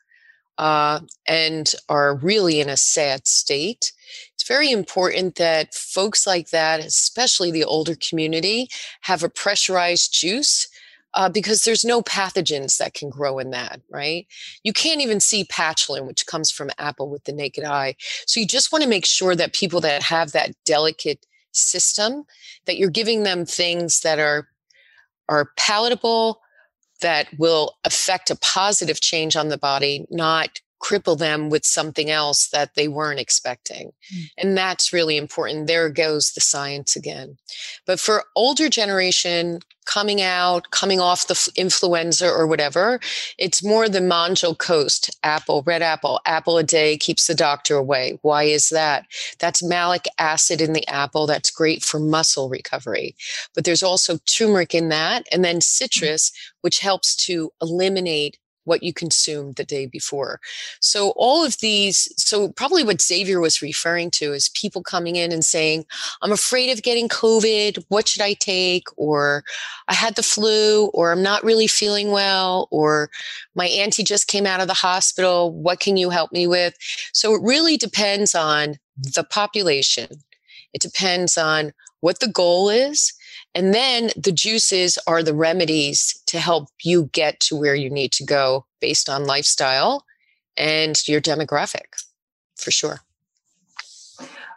uh, and are really in a sad state. It's very important that folks like that, especially the older community, have a pressurized juice uh, because there's no pathogens that can grow in that, right? You can't even see patulin, which comes from apple with the naked eye. So you just want to make sure that people that have that delicate system, that you're giving them things that are are palatable, that will affect a positive change on the body, not cripple them with something else that they weren't expecting. Mm. And that's really important. There goes the science again. But for older generation coming out, coming off the influenza or whatever, it's more the Monjol Coast apple, red apple, apple a day keeps the doctor away. Why is that? That's malic acid in the apple. That's great for muscle recovery. But there's also turmeric in that and then mm. citrus, which helps to eliminate what you consumed the day before. So all of these, so probably what Xavier was referring to is people coming in and saying, I'm afraid of getting COVID. What should I take? Or I had the flu, or I'm not really feeling well, or my auntie just came out of the hospital. What can you help me with? So it really depends on the population. It depends on what the goal is and then the juices are the remedies to help you get to where you need to go based on lifestyle and your demographic, for sure.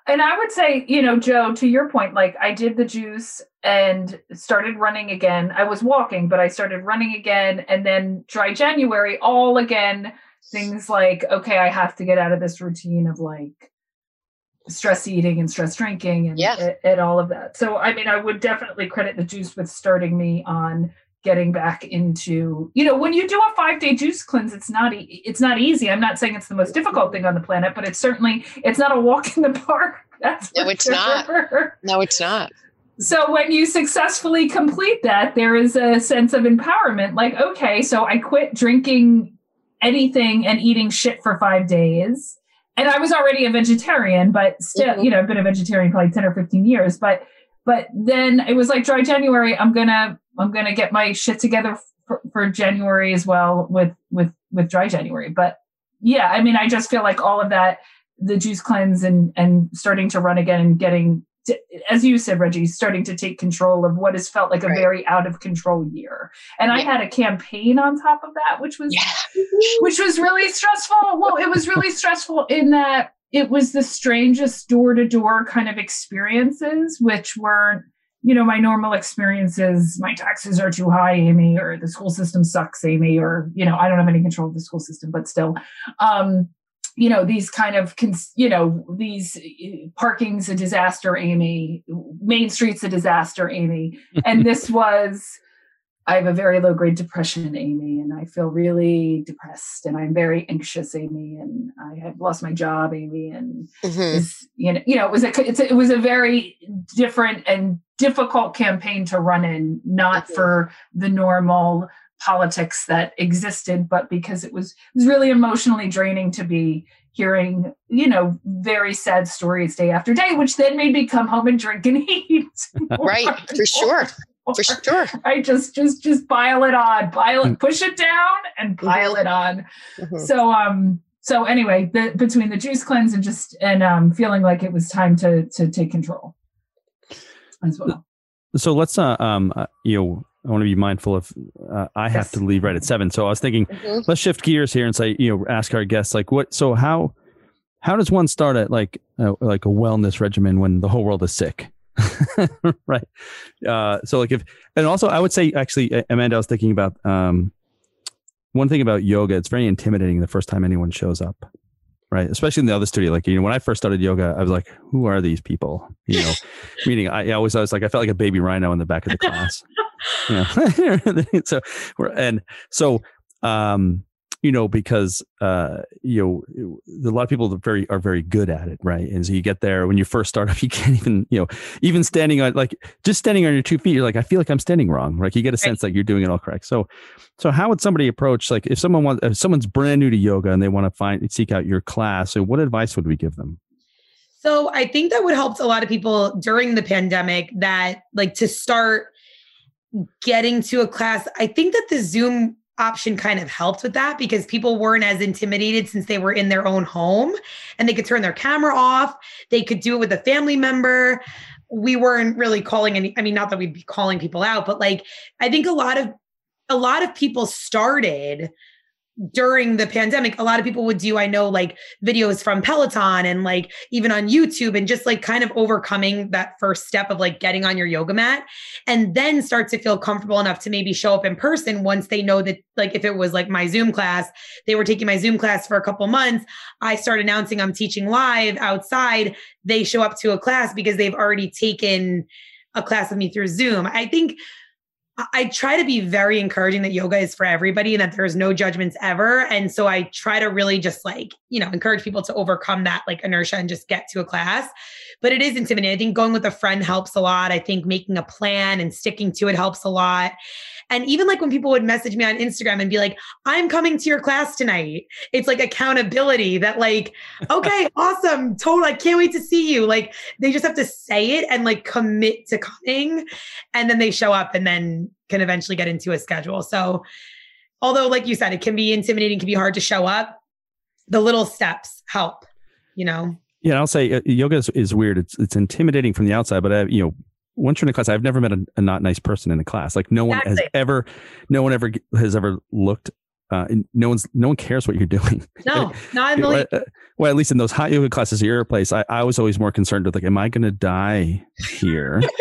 And I would say, you know, Joe, to your point, like I did the juice and started running again. I was walking, but I started running again. And then dry January, all again, things like, okay, I have to get out of this routine of like, stress eating and stress drinking and, yeah. and all of that. So I mean I would definitely credit the juice with starting me on getting back into you know when you do a 5 day juice cleanse it's not e- it's not easy. I'm not saying it's the most difficult thing on the planet but it's certainly it's not a walk in the park. <laughs> That's No it's sure. not. No it's not. So when you successfully complete that there is a sense of empowerment like okay so I quit drinking anything and eating shit for 5 days and I was already a vegetarian, but still, mm-hmm. you know, I've been a vegetarian for like 10 or 15 years. But but then it was like dry January, I'm gonna I'm gonna get my shit together for, for January as well with with with dry January. But yeah, I mean, I just feel like all of that, the juice cleanse and and starting to run again and getting to, as you said, Reggie, starting to take control of what has felt like a right. very out of control year. And yeah. I had a campaign on top of that, which was yeah. <laughs> which was really stressful. Well, it was really stressful in that it was the strangest door to door kind of experiences, which weren't, you know, my normal experiences. My taxes are too high, Amy, or the school system sucks, Amy, or you know, I don't have any control of the school system, but still. Um, you know these kind of you know these uh, parking's a disaster amy main street's a disaster amy <laughs> and this was i have a very low grade depression amy and i feel really depressed and i'm very anxious amy and i have lost my job amy and mm-hmm. you know you know it was a, a, it was a very different and difficult campaign to run in not mm-hmm. for the normal politics that existed, but because it was it was really emotionally draining to be hearing, you know, very sad stories day after day, which then made me come home and drink and <laughs> eat. right, for sure. For <laughs> sure. I just just just pile it on, pile it, push it down and pile mm-hmm. it on. Mm-hmm. So um so anyway, the, between the juice cleanse and just and um feeling like it was time to to take control as well. So let's uh um uh, you know I want to be mindful of uh, I yes. have to leave right at seven. So I was thinking, mm-hmm. let's shift gears here and say, you know, ask our guests like what. So how how does one start at like uh, like a wellness regimen when the whole world is sick? <laughs> right. Uh, so like if and also I would say actually Amanda, I was thinking about um, one thing about yoga. It's very intimidating the first time anyone shows up right? Especially in the other studio. Like, you know, when I first started yoga, I was like, who are these people? You know, <laughs> meaning I, I was, I was like, I felt like a baby rhino in the back of the class. <laughs> Yeah. <laughs> so and so um you know because uh you know a lot of people are very are very good at it right? And so you get there when you first start up <laughs> you can't even you know even standing on like just standing on your two feet you're like i feel like i'm standing wrong. Like you get a sense like you're doing it all correct. So so how would somebody approach like if someone wants if someone's brand new to yoga and they want to find seek out your class so what advice would we give them? So i think that would help a lot of people during the pandemic that like to start getting to a class. I think that the Zoom option kind of helped with that because people weren't as intimidated since they were in their own home and they could turn their camera off. They could do it with a family member. We weren't really calling any, I mean, not that we'd be calling people out, but like, I think a lot of a lot of people started during the pandemic, a lot of people would do, I know, like videos from Peloton and like even on YouTube and just like kind of overcoming that first step of like getting on your yoga mat and then start to feel comfortable enough to maybe show up in person once they know that, like, if it was like my Zoom class, they were taking my Zoom class for a couple months. I start announcing I'm teaching live outside. They show up to a class because they've already taken a class with me through Zoom. I think I try to be very encouraging that yoga is for everybody and that there's no judgments ever. And so I try to really just like, you know, encourage people to overcome that like inertia and just get to a class. But it is intimidating. I think going with a friend helps a lot. I think making a plan and sticking to it helps a lot. And even like when people would message me on Instagram and be like, I'm coming to your class tonight, it's like accountability that, like, <laughs> okay, awesome, total, I can't wait to see you. Like, they just have to say it and like commit to coming. And then they show up and then can eventually get into a schedule. So, although, like you said, it can be intimidating, can be hard to show up, the little steps help, you know? Yeah, I'll say uh, yoga is, is, weird. It's it's intimidating from the outside, but I, you know, once you're in a class, I've never met a, a, not nice person in a class. Like no one exactly. has ever, no one ever has ever looked. Uh, no one's no one cares what you're doing. <laughs> No, not in the well, uh, well, at least in those hot yoga classes at your place, I, I was always more concerned with like, am I going to die here? <laughs>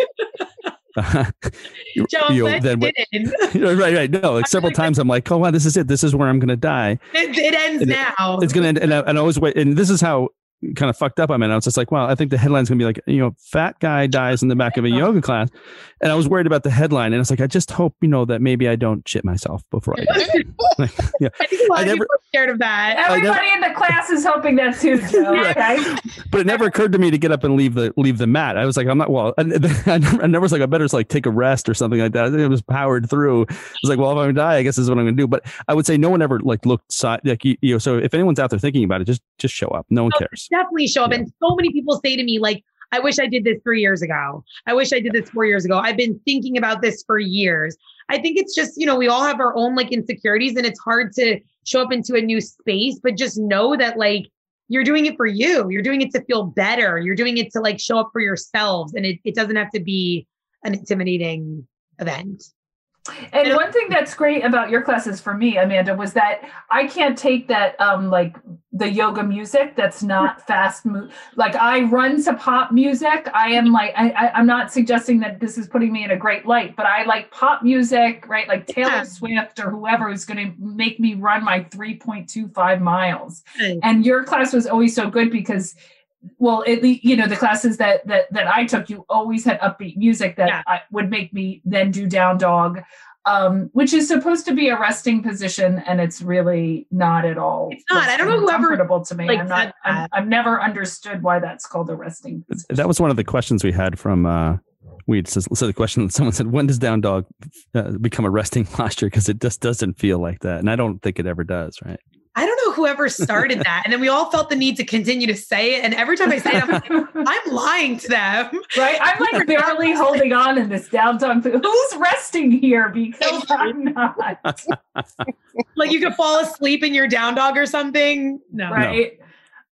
<laughs> you, you know, then what, right, right. No, like several times I'm like, oh wow, this is it. This is where I'm going to die. It, it ends now. It, it's going to end, and I, and I always wait. And this is how kind of fucked up I'm in. I was just like, well, I think the headline's gonna be like, you know, fat guy dies in the back of a <laughs> yoga class. And I was worried about the headline. And it's like, I just hope, you know, that maybe I don't shit myself before I die. <laughs> like, yeah. I think a lot I never, scared of that. Everybody never, in the class is hoping that's too, <laughs> right. But it never occurred to me to get up and leave the leave the mat. I was like, I'm not well, I, I, never, I never was like, I better just like take a rest or something like that. it was powered through. I was like, well, if I'm gonna die, I guess this is what I'm gonna do. But I would say no one ever like looked side like you, you know, so if anyone's out there thinking about it, just just show up. No one cares. Definitely show up. Yeah. And so many people say to me, like, I wish I did this three years ago. I wish I did this four years ago. I've been thinking about this for years. I think it's just, you know, we all have our own like insecurities and it's hard to show up into a new space, but just know that like you're doing it for you. You're doing it to feel better. You're doing it to like show up for yourselves. And it, it doesn't have to be an intimidating event. And one thing that's great about your classes for me, Amanda, was that I can't take that um like the yoga music that's not <laughs> fast like I run to pop music. I am like I, I am not suggesting that this is putting me in a great light, but I like pop music, right? Like Taylor yeah. Swift or whoever is going to make me run my 3.25 miles. And your class was always so good because well at least you know the classes that that that i took you always had upbeat music that yeah. I, would make me then do down dog um, which is supposed to be a resting position and it's really not at all it's not. I don't know whoever comfortable to me. like i'm not i have never understood why that's called a resting position. that was one of the questions we had from uh we so, so the question someone said when does down dog uh, become a resting <laughs> posture? Because it just doesn't feel like that and i don't think it ever does right I don't know whoever started <laughs> that. And then we all felt the need to continue to say it. And every time I say it, I'm like, <laughs> I'm lying to them. Right. I'm like <laughs> barely holding on in this down dog. Who's resting here? Because I'm not. like you could fall asleep in your down dog or something. No. Right. No.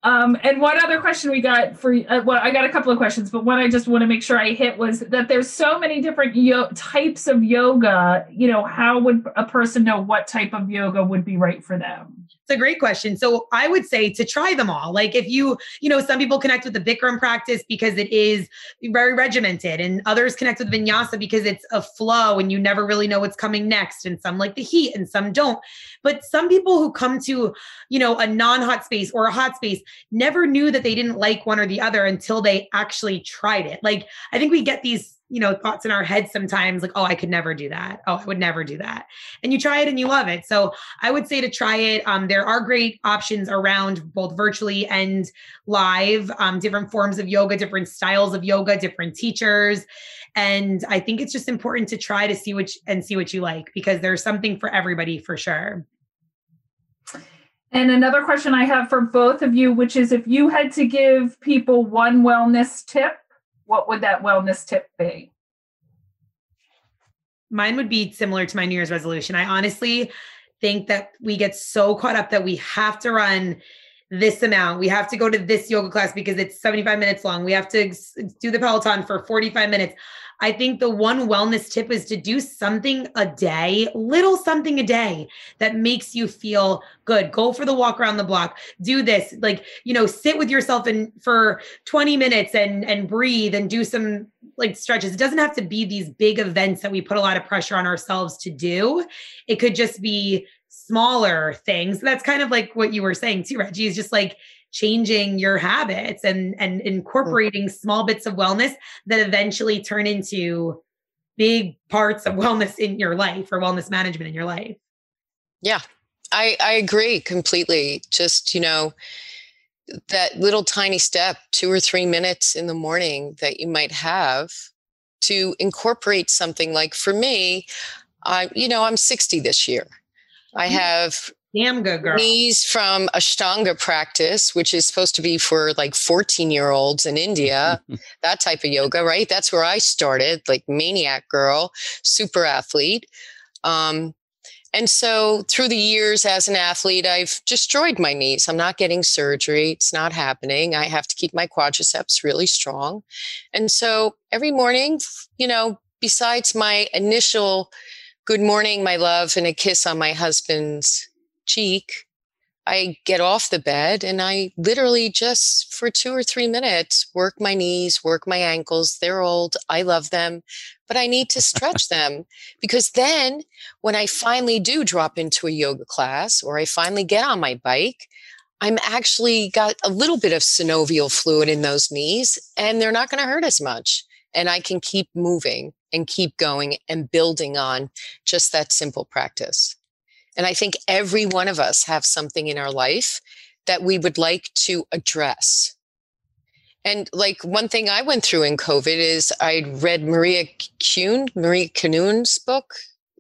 Um, and one other question we got for uh, well, I got a couple of questions, but one I just want to make sure I hit was that there's so many different yo- types of yoga. You know, how would a person know what type of yoga would be right for them? It's a great question. So I would say to try them all. Like if you, you know, some people connect with the Bikram practice because it is very regimented, and others connect with vinyasa because it's a flow and you never really know what's coming next. And some like the heat and some don't. But some people who come to, you know, a non-hot space or a hot space never knew that they didn't like one or the other until they actually tried it. Like I think we get these you know thoughts in our heads sometimes like oh i could never do that. Oh i would never do that. And you try it and you love it. So i would say to try it um, there are great options around both virtually and live um, different forms of yoga different styles of yoga different teachers. And i think it's just important to try to see which and see what you like because there's something for everybody for sure and another question i have for both of you which is if you had to give people one wellness tip what would that wellness tip be? Mine would be similar to my New Year's resolution. I honestly think that we get so caught up that we have to run this amount. We have to go to this yoga class because it's 75 minutes long. We have to do the Peloton for 45 minutes. I think the one wellness tip is to do something a day, little something a day that makes you feel good. Go for the walk around the block. Do this. Like, you know, sit with yourself and for 20 minutes and and breathe and do some like stretches. It doesn't have to be these big events that we put a lot of pressure on ourselves to do. It could just be smaller things. That's kind of like what you were saying too, Reggie, is just like changing your habits and and incorporating mm-hmm. small bits of wellness that eventually turn into big parts of wellness in your life or wellness management in your life. Yeah. I I agree completely. Just, you know, that little tiny step, 2 or 3 minutes in the morning that you might have to incorporate something like for me, I you know, I'm 60 this year. I have Damn good girl. Knees from Ashtanga practice, which is supposed to be for like 14 year olds in India, <laughs> that type of yoga, right? That's where I started, like maniac girl, super athlete. Um, and so through the years as an athlete, I've destroyed my knees. I'm not getting surgery. It's not happening. I have to keep my quadriceps really strong. And so every morning, you know, besides my initial good morning, my love, and a kiss on my husband's cheek, I get off the bed and I literally just for two or three minutes work my knees, work my ankles. They're old. I love them, but I need to stretch <laughs> them because then when I finally do drop into a yoga class or I finally get on my bike, I'm actually got a little bit of synovial fluid in those knees and they're not going to hurt as much. And I can keep moving and keep going and building on just that simple practice. And I think every one of us have something in our life that we would like to address. And like one thing I went through in COVID is I read Maria Kuhn, Maria Kanun's book,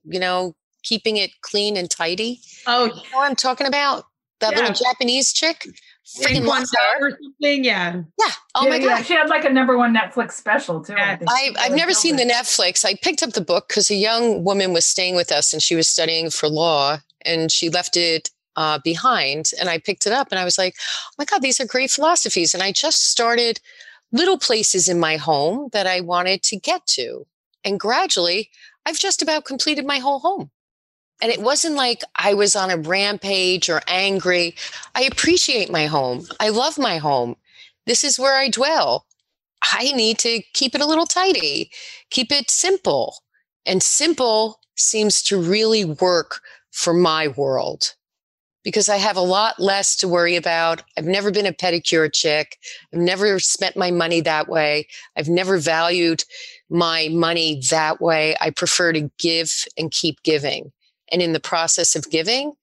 you know, keeping it clean and tidy. Oh, you know what I'm talking about? That yeah. little Japanese chick. Freaking love her. Or something, yeah. Yeah. Oh yeah, my yeah. god. She had like a number one Netflix special too. Yeah. I I've never seen the Netflix. I picked up the book because a young woman was staying with us and she was studying for law and she left it uh, behind. And I picked it up and I was like, oh my God, these are great philosophies. And I just started little places in my home that I wanted to get to. And gradually, I've just about completed my whole home. And it wasn't like I was on a rampage or angry. I appreciate my home. I love my home. This is where I dwell. I need to keep it a little tidy, keep it simple. And simple seems to really work for my world because I have a lot less to worry about. I've never been a pedicure chick. I've never spent my money that way. I've never valued my money that way. I prefer to give and keep giving. And in the process of giving,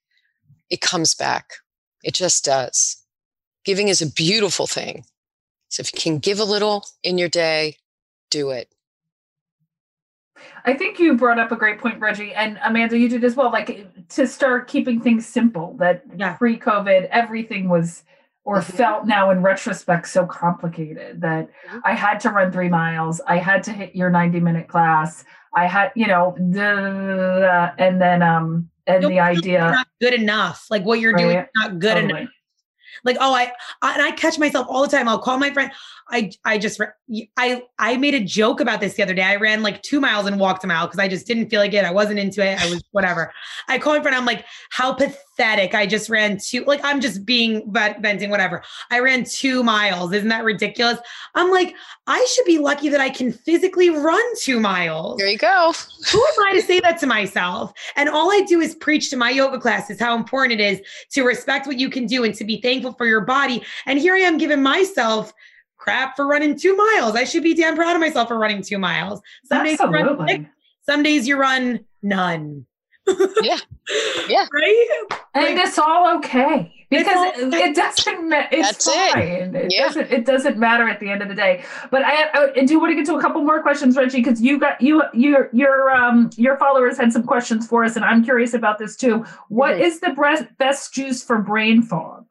it comes back. It just does. Giving is a beautiful thing. So if you can give a little in your day, do it. I think you brought up a great point, Reggie, and Amanda, you did as well. Like to start keeping things simple. That yeah. pre-COVID, everything was or mm-hmm. felt now in retrospect so complicated that mm-hmm. I had to run three miles. I had to hit your 90 minute class. I had, you know, and then um and the idea not good enough. Like what you're right? doing is not good totally. enough. Like, oh, I, I and I catch myself all the time. I'll call my friend. I I just I I made a joke about this the other day. I ran like two miles and walked a mile because I just didn't feel like it. I wasn't into it. I was <laughs> whatever. I called my friend. I'm like, how pathetic. I just ran two. Like I'm just being venting. Whatever. I ran two miles. Isn't that ridiculous? I'm like, I should be lucky that I can physically run two miles. There you go. Who am I to say that to myself? And all I do is preach to my yoga classes how important it is to respect what you can do and to be thankful for your body. And here I am giving myself crap for running two miles. I should be damn proud of myself for running two miles. Some days you run six, some days you run none. yeah. <laughs> Yeah. Right? And like, it's all okay. Because all it, it, doesn't matter. It's That's fine. It, it yeah. doesn't it doesn't matter at the end of the day. But I, I do want to get to a couple more questions, Reggie, because you got you your your um your followers had some questions for us, and I'm curious about this too. What mm-hmm. is the best juice for brain fog?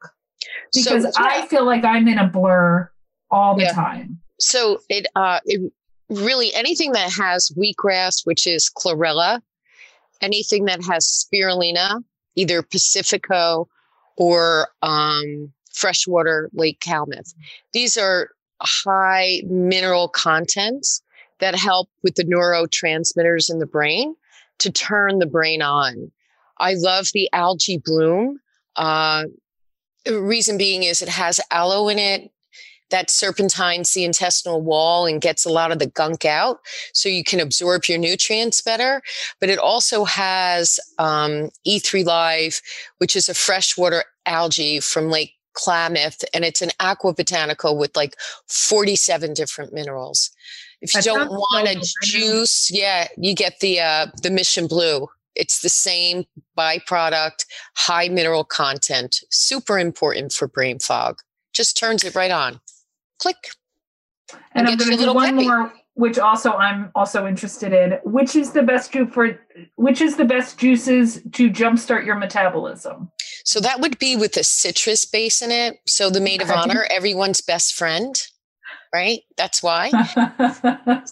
Because so, I feel like I'm in a blur all the yeah. time. So it uh it really anything that has wheatgrass, which is chlorella, anything that has spirulina, either Pacifico or um freshwater Lake Klamath. These are high mineral contents that help with the neurotransmitters in the brain to turn the brain on. I love the algae bloom. Uh, reason being is it has aloe in it, that serpentines the intestinal wall and gets a lot of the gunk out so you can absorb your nutrients better. But it also has um, E3 Live, which is a freshwater algae from Lake Klamath, and it's an aqua botanical with like 47 different minerals. If you That don't want so a juice, yeah, you get the uh, the Mission Blue. It's the same byproduct, high mineral content, super important for brain fog. Just turns it right on. Click. And And I'm going to do one peppy. more, which also I'm also interested in. Which is the best juice for? Which is the best juices to jumpstart your metabolism? So that would be with a citrus base in it. So the maid of honor, everyone's best friend, right? That's why. <laughs>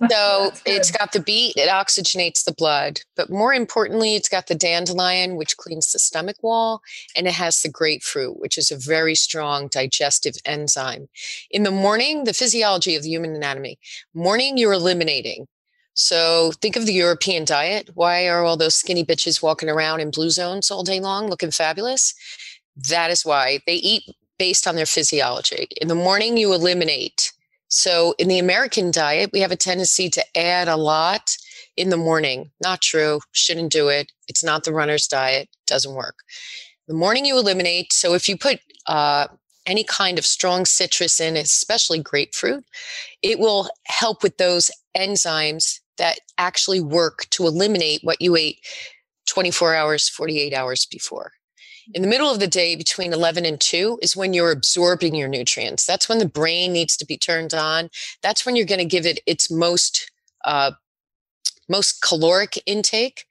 So it's got the beet, it oxygenates the blood. But more importantly, it's got the dandelion, which cleans the stomach wall, and it has the grapefruit, which is a very strong digestive enzyme. In the morning, the physiology of the human anatomy, morning, you're eliminating. So think of the European diet. Why are all those skinny bitches walking around in blue zones all day long looking fabulous? That is why they eat based on their physiology. In the morning, you eliminate. So in the American diet, we have a tendency to add a lot in the morning. Not true. Shouldn't do it. It's not the runner's diet. Doesn't work. The morning you eliminate. So if you put uh, any kind of strong citrus in, especially grapefruit, it will help with those enzymes that actually work to eliminate what you ate 24 hours, 48 hours before. In the middle of the day, between 11 and 2, is when you're absorbing your nutrients. That's when the brain needs to be turned on. That's when you're going to give it its most uh, most caloric intake,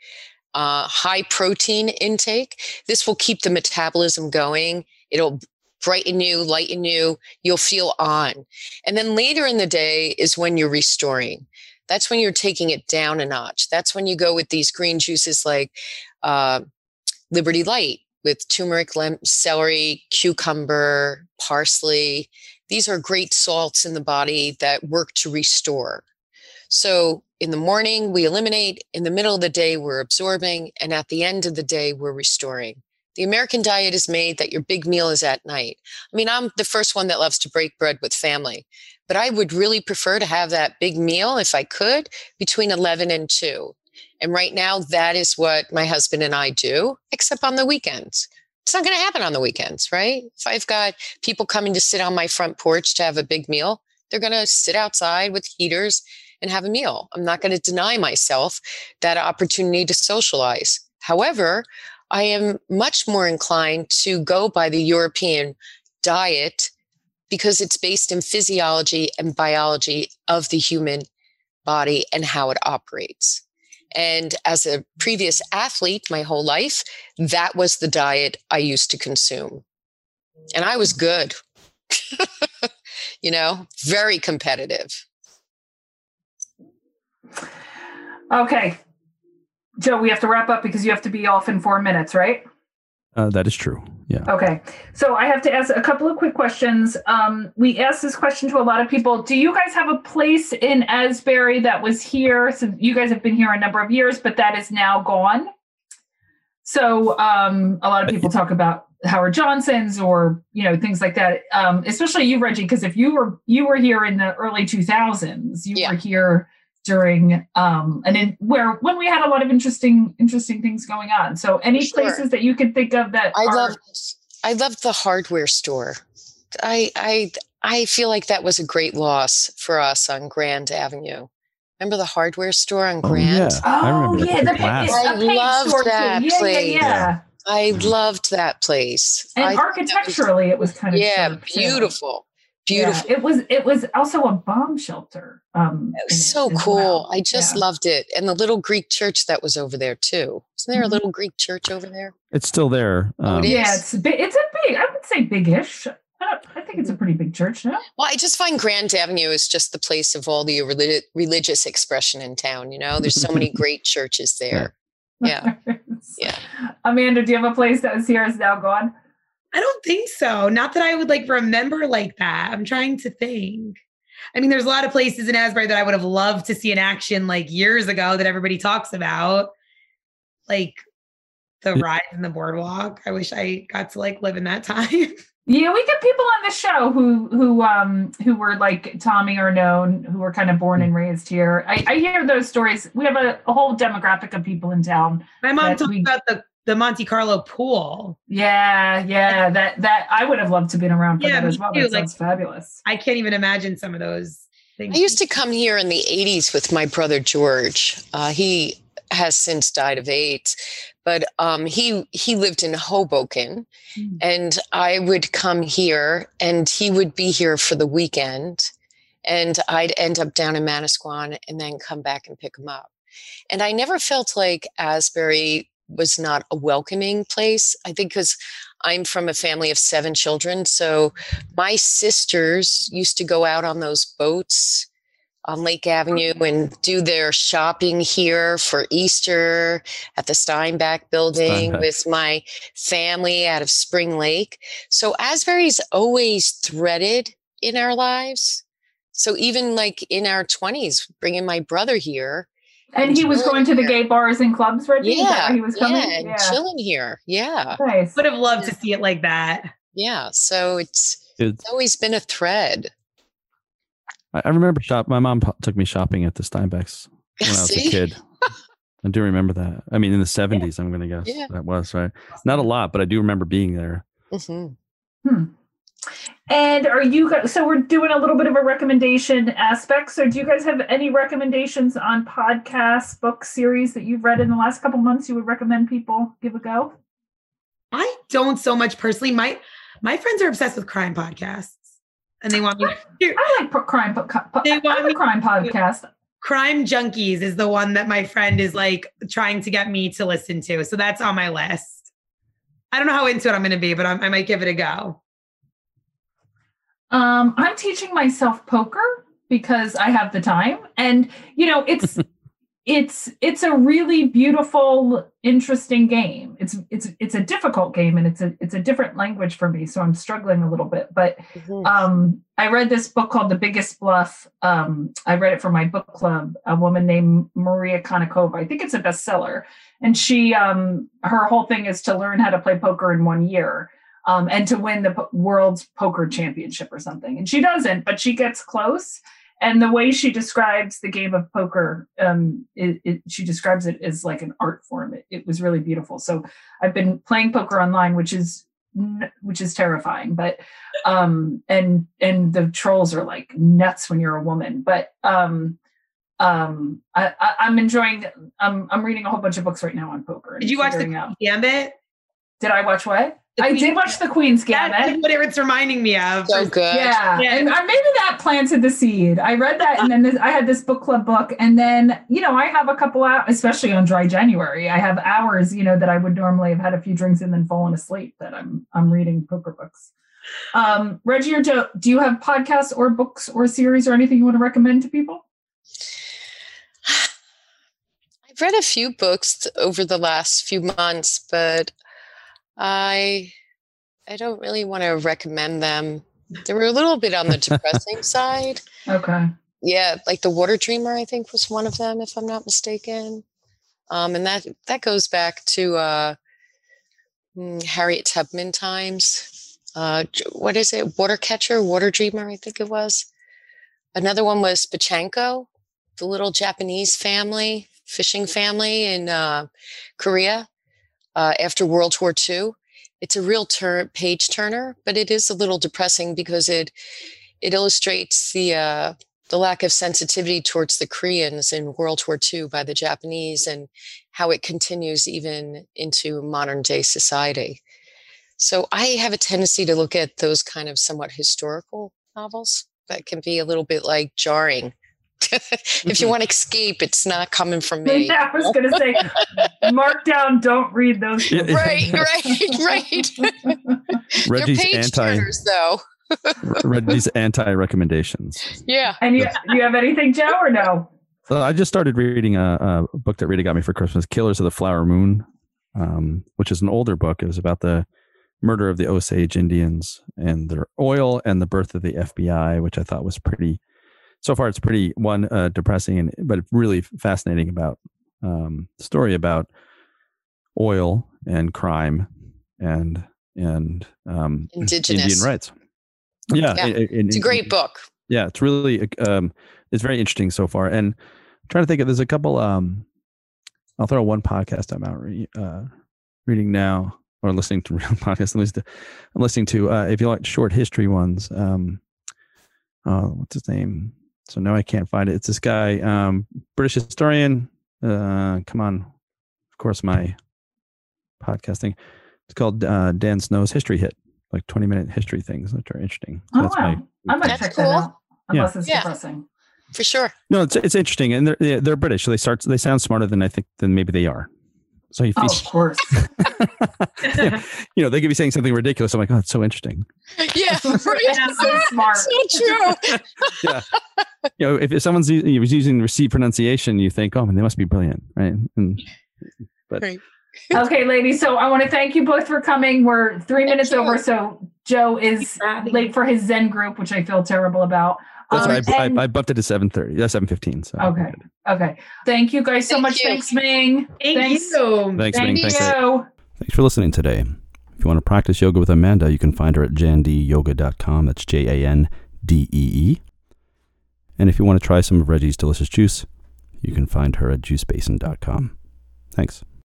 uh, high protein intake. This will keep the metabolism going. It'll brighten you, lighten you. You'll feel on. And then later in the day is when you're restoring. That's when you're taking it down a notch. That's when you go with these green juices like uh, Liberty Light with turmeric, celery, cucumber, parsley. These are great salts in the body that work to restore. So in the morning, we eliminate. In the middle of the day, we're absorbing. And at the end of the day, we're restoring. The American diet is made that your big meal is at night. I mean, I'm the first one that loves to break bread with family, but I would really prefer to have that big meal, if I could, between 11 and 2. And right now, that is what my husband and I do, except on the weekends. It's not going to happen on the weekends, right? If I've got people coming to sit on my front porch to have a big meal, they're going to sit outside with heaters and have a meal. I'm not going to deny myself that opportunity to socialize. However, I am much more inclined to go by the European diet because it's based in physiology and biology of the human body and how it operates. And as a previous athlete my whole life, that was the diet I used to consume. And I was good, <laughs> you know, very competitive. Okay. Joe, we have to wrap up because you have to be off in four minutes, right? Uh, that is true. Yeah. Okay. So I have to ask a couple of quick questions. Um, we asked this question to a lot of people. Do you guys have a place in Asbury that was here? So you guys have been here a number of years, but that is now gone. So um, a lot of people talk about Howard Johnson's or you know things like that. Um, especially you, Reggie, because if you were you were here in the early 2000s, you Yeah. were here during um and in where when we had a lot of interesting interesting things going on. So any Sure. places that you could think of that I are love I love the hardware store. I I I feel like that was a great loss for us on Grand Avenue. Remember the hardware store on Grand? Oh, Grand? yeah. I remember yeah, the the pa- I a loved store too. that yeah, place. Yeah, yeah. I loved that place. And I thought was- architecturally, it was kind of yeah, beautiful. too. Beautiful, Yeah, it was. It was also a bomb shelter. Um, It was so as cool. well. I just Yeah. loved it. And the little Greek church that was over there too. Isn't there Mhm. a little Greek church over there? It's still there. Oh, Um. Yeah, it's big. It's a big. I would say big-ish. I, don't, I think it's a pretty big church. now. Well, I just find Grand Avenue is just the place of all the relig- religious expression in town. You know, there's so many <laughs> great churches there. Yeah. <laughs> Yeah. Amanda, do you have a place that was here is now gone? I don't think so. Not that I would like remember like that. I'm trying to think. I mean, there's a lot of places in Asbury that I would have loved to see in action like years ago that everybody talks about. Like the ride in the boardwalk. I wish I got to like live in that <laughs> time. Yeah, we get people on the show who who um who were like Tommy or known who were kind of born and raised here. I, I hear those stories. We have a, a whole demographic of people in town. My mom talked we- about the the Monte Carlo pool. Yeah, yeah. That that I would have loved to have been around for Yeah, that as well. too, That like- sounds fabulous. I can't even imagine some of those things. I used to come here in the 80s with my brother George. Uh, he has since died of AIDS, but um, he he lived in Hoboken, Mm. and I would come here, and he would be here for the weekend, and I'd end up down in Manasquan, and then come back and pick him up. And I never felt like Asbury was not a welcoming place. I think because I'm from a family of seven children, so my sisters used to go out on those boats on Lake Avenue and do their shopping here for Easter at the Steinbach building Steinbach. with my family out of Spring Lake. So Asbury's always threaded in our lives. So even like in our 20s, bringing my brother here. And he was going to the gay bars and clubs, Reggie. Is that Yeah, he was coming. yeah, and chilling here. Yeah, Nice. would have loved to see it like that. yeah. So it's It's, it's always been a thread. I I remember shop. My mom po- took me shopping at the Steinbachs <laughs> when I was a kid. I do remember that. I mean, in the seventies, I'm going to guess Yeah. that was right. Not a lot, but I do remember being there. Mhm. Hmm. And are you guys, so we're doing a little bit of a recommendation aspect. So do you guys have any recommendations on podcasts, book series that you've read in the last couple months you would recommend people give a go? I don't so much personally. My my friends are obsessed with crime podcasts, and they want me. To, <laughs> I like crime, po- po- They want me- crime podcast. crime junkies is the one that my friend is like trying to get me to listen to. So that's on my list. I don't know how into it I'm going to be, but I'm, I might give it a go. Um, I'm teaching myself poker because I have the time, and you know, it's <laughs> it's it's a really beautiful, interesting game. It's it's it's a difficult game, and it's a it's a different language for me, so I'm struggling a little bit. But um, I read this book called The Biggest Bluff. Um, I read it for my book club. A woman named Maria Konnikova. I think it's a bestseller, and she um, her whole thing is to learn how to play poker in one year um, and to win the po- world's poker championship or something. And she doesn't, but she gets close. And the way she describes the game of poker, um, it, it, she describes it as like an art form. It, it was really beautiful. So I've been playing poker online, which is which is terrifying. But um, and and the trolls are like nuts when you're a woman. But um, um, I, I'm enjoying. I'm I'm reading a whole bunch of books right now on poker. Did you watch the out. Gambit? Did I watch what? The I Queen's did watch the Queen's That's Gambit. what it's reminding me of. So good. Yeah, Yeah. and maybe that planted the seed. I read that, and then this, I had this book club book, and then you know I have a couple out, especially on dry January. I have hours, you know, that I would normally have had a few drinks and then fallen asleep. That I'm I'm reading poker books. Um, Reggie or Joe, do you have podcasts or books or series or anything you want to recommend to people? I've read a few books over the last few months, but I I don't really want to recommend them. They were a little bit on the depressing <laughs> side. Okay. Yeah, like The Water Dreamer, I think was one of them, if I'm not mistaken. Um, and that that goes back to uh, mm, Harriet Tubman times. Uh, what is it? Water Catcher, Water Dreamer, I think it was. Another one was Pachinko, the little Japanese family, fishing family in uh, Korea uh, after World War II. It's a real tur- page turner, but it is a little depressing because it it illustrates the uh, the lack of sensitivity towards the Koreans in World War II by the Japanese and how it continues even into modern day society. So I have a tendency to look at those kind of somewhat historical novels that can be a little bit like jarring. <laughs> if you want to escape, it's not coming from <laughs> me. Yeah, I was going to say, mark down. Don't read those. Yeah. Right, right, <laughs> right. They're Reggie's page anti turners, though. Reggie's anti recommendations. Yeah. and you, you have anything, Joe, or no? So I just started reading a, a book that Rita got me for Christmas, Killers of the Flower Moon, um, which is an older book. It was about the murder of the Osage Indians and their oil and the birth of the FBI, which I thought was pretty. So far, it's pretty one uh, depressing and but really fascinating about um, story about oil and crime and and um, Indigenous. Indian rights. Yeah, Yeah. in- in- It's a great book. yeah it's really um it's very interesting so far and I'm trying to think of there's a couple um i'll throw one podcast i'm out re- uh reading now or listening to <laughs> real podcasts at least i'm listening to uh if you like short history ones um uh what's his name so now i can't find it it's this guy um british historian uh come on of course my podcasting it's called uh dan snow's history hit like 20 minute history things which are interesting So Oh, that's wow. I might That's check cool. that out. Unless it's Yeah. depressing. For sure. No, it's it's interesting, and they're they're- they're British, so they start they sound smarter than I think than maybe they are. So you Oh, feel, of course. <laughs> Yeah, you know, they could be saying something ridiculous. I'm like, oh, it's so interesting. Yeah. <laughs> so <laughs> smart. so true. yeah. You know, if, if someone's u- you know, using received pronunciation, you think, oh, man, they must be brilliant, right? And but Right. okay, ladies. So I want to thank you both for coming. We're three minutes over, so Joe is late for his Zen group, which I feel terrible about. That's Um, why I, and- I, I bumped it to seven thirty. That's seven fifteen. So Okay. Okay. Thank you guys so Thank much. you. Thanks, Ming. Thank Thanks. you. Thanks, Thank Ming. you. Thanks. Ed. Thanks. for listening today. If you want to practice yoga with Amanda, you can find her at jandeeyoga.com. That's J A N D E E. And if you want to try some of Reggie's delicious juice, you can find her at juicebasin.com. Thanks.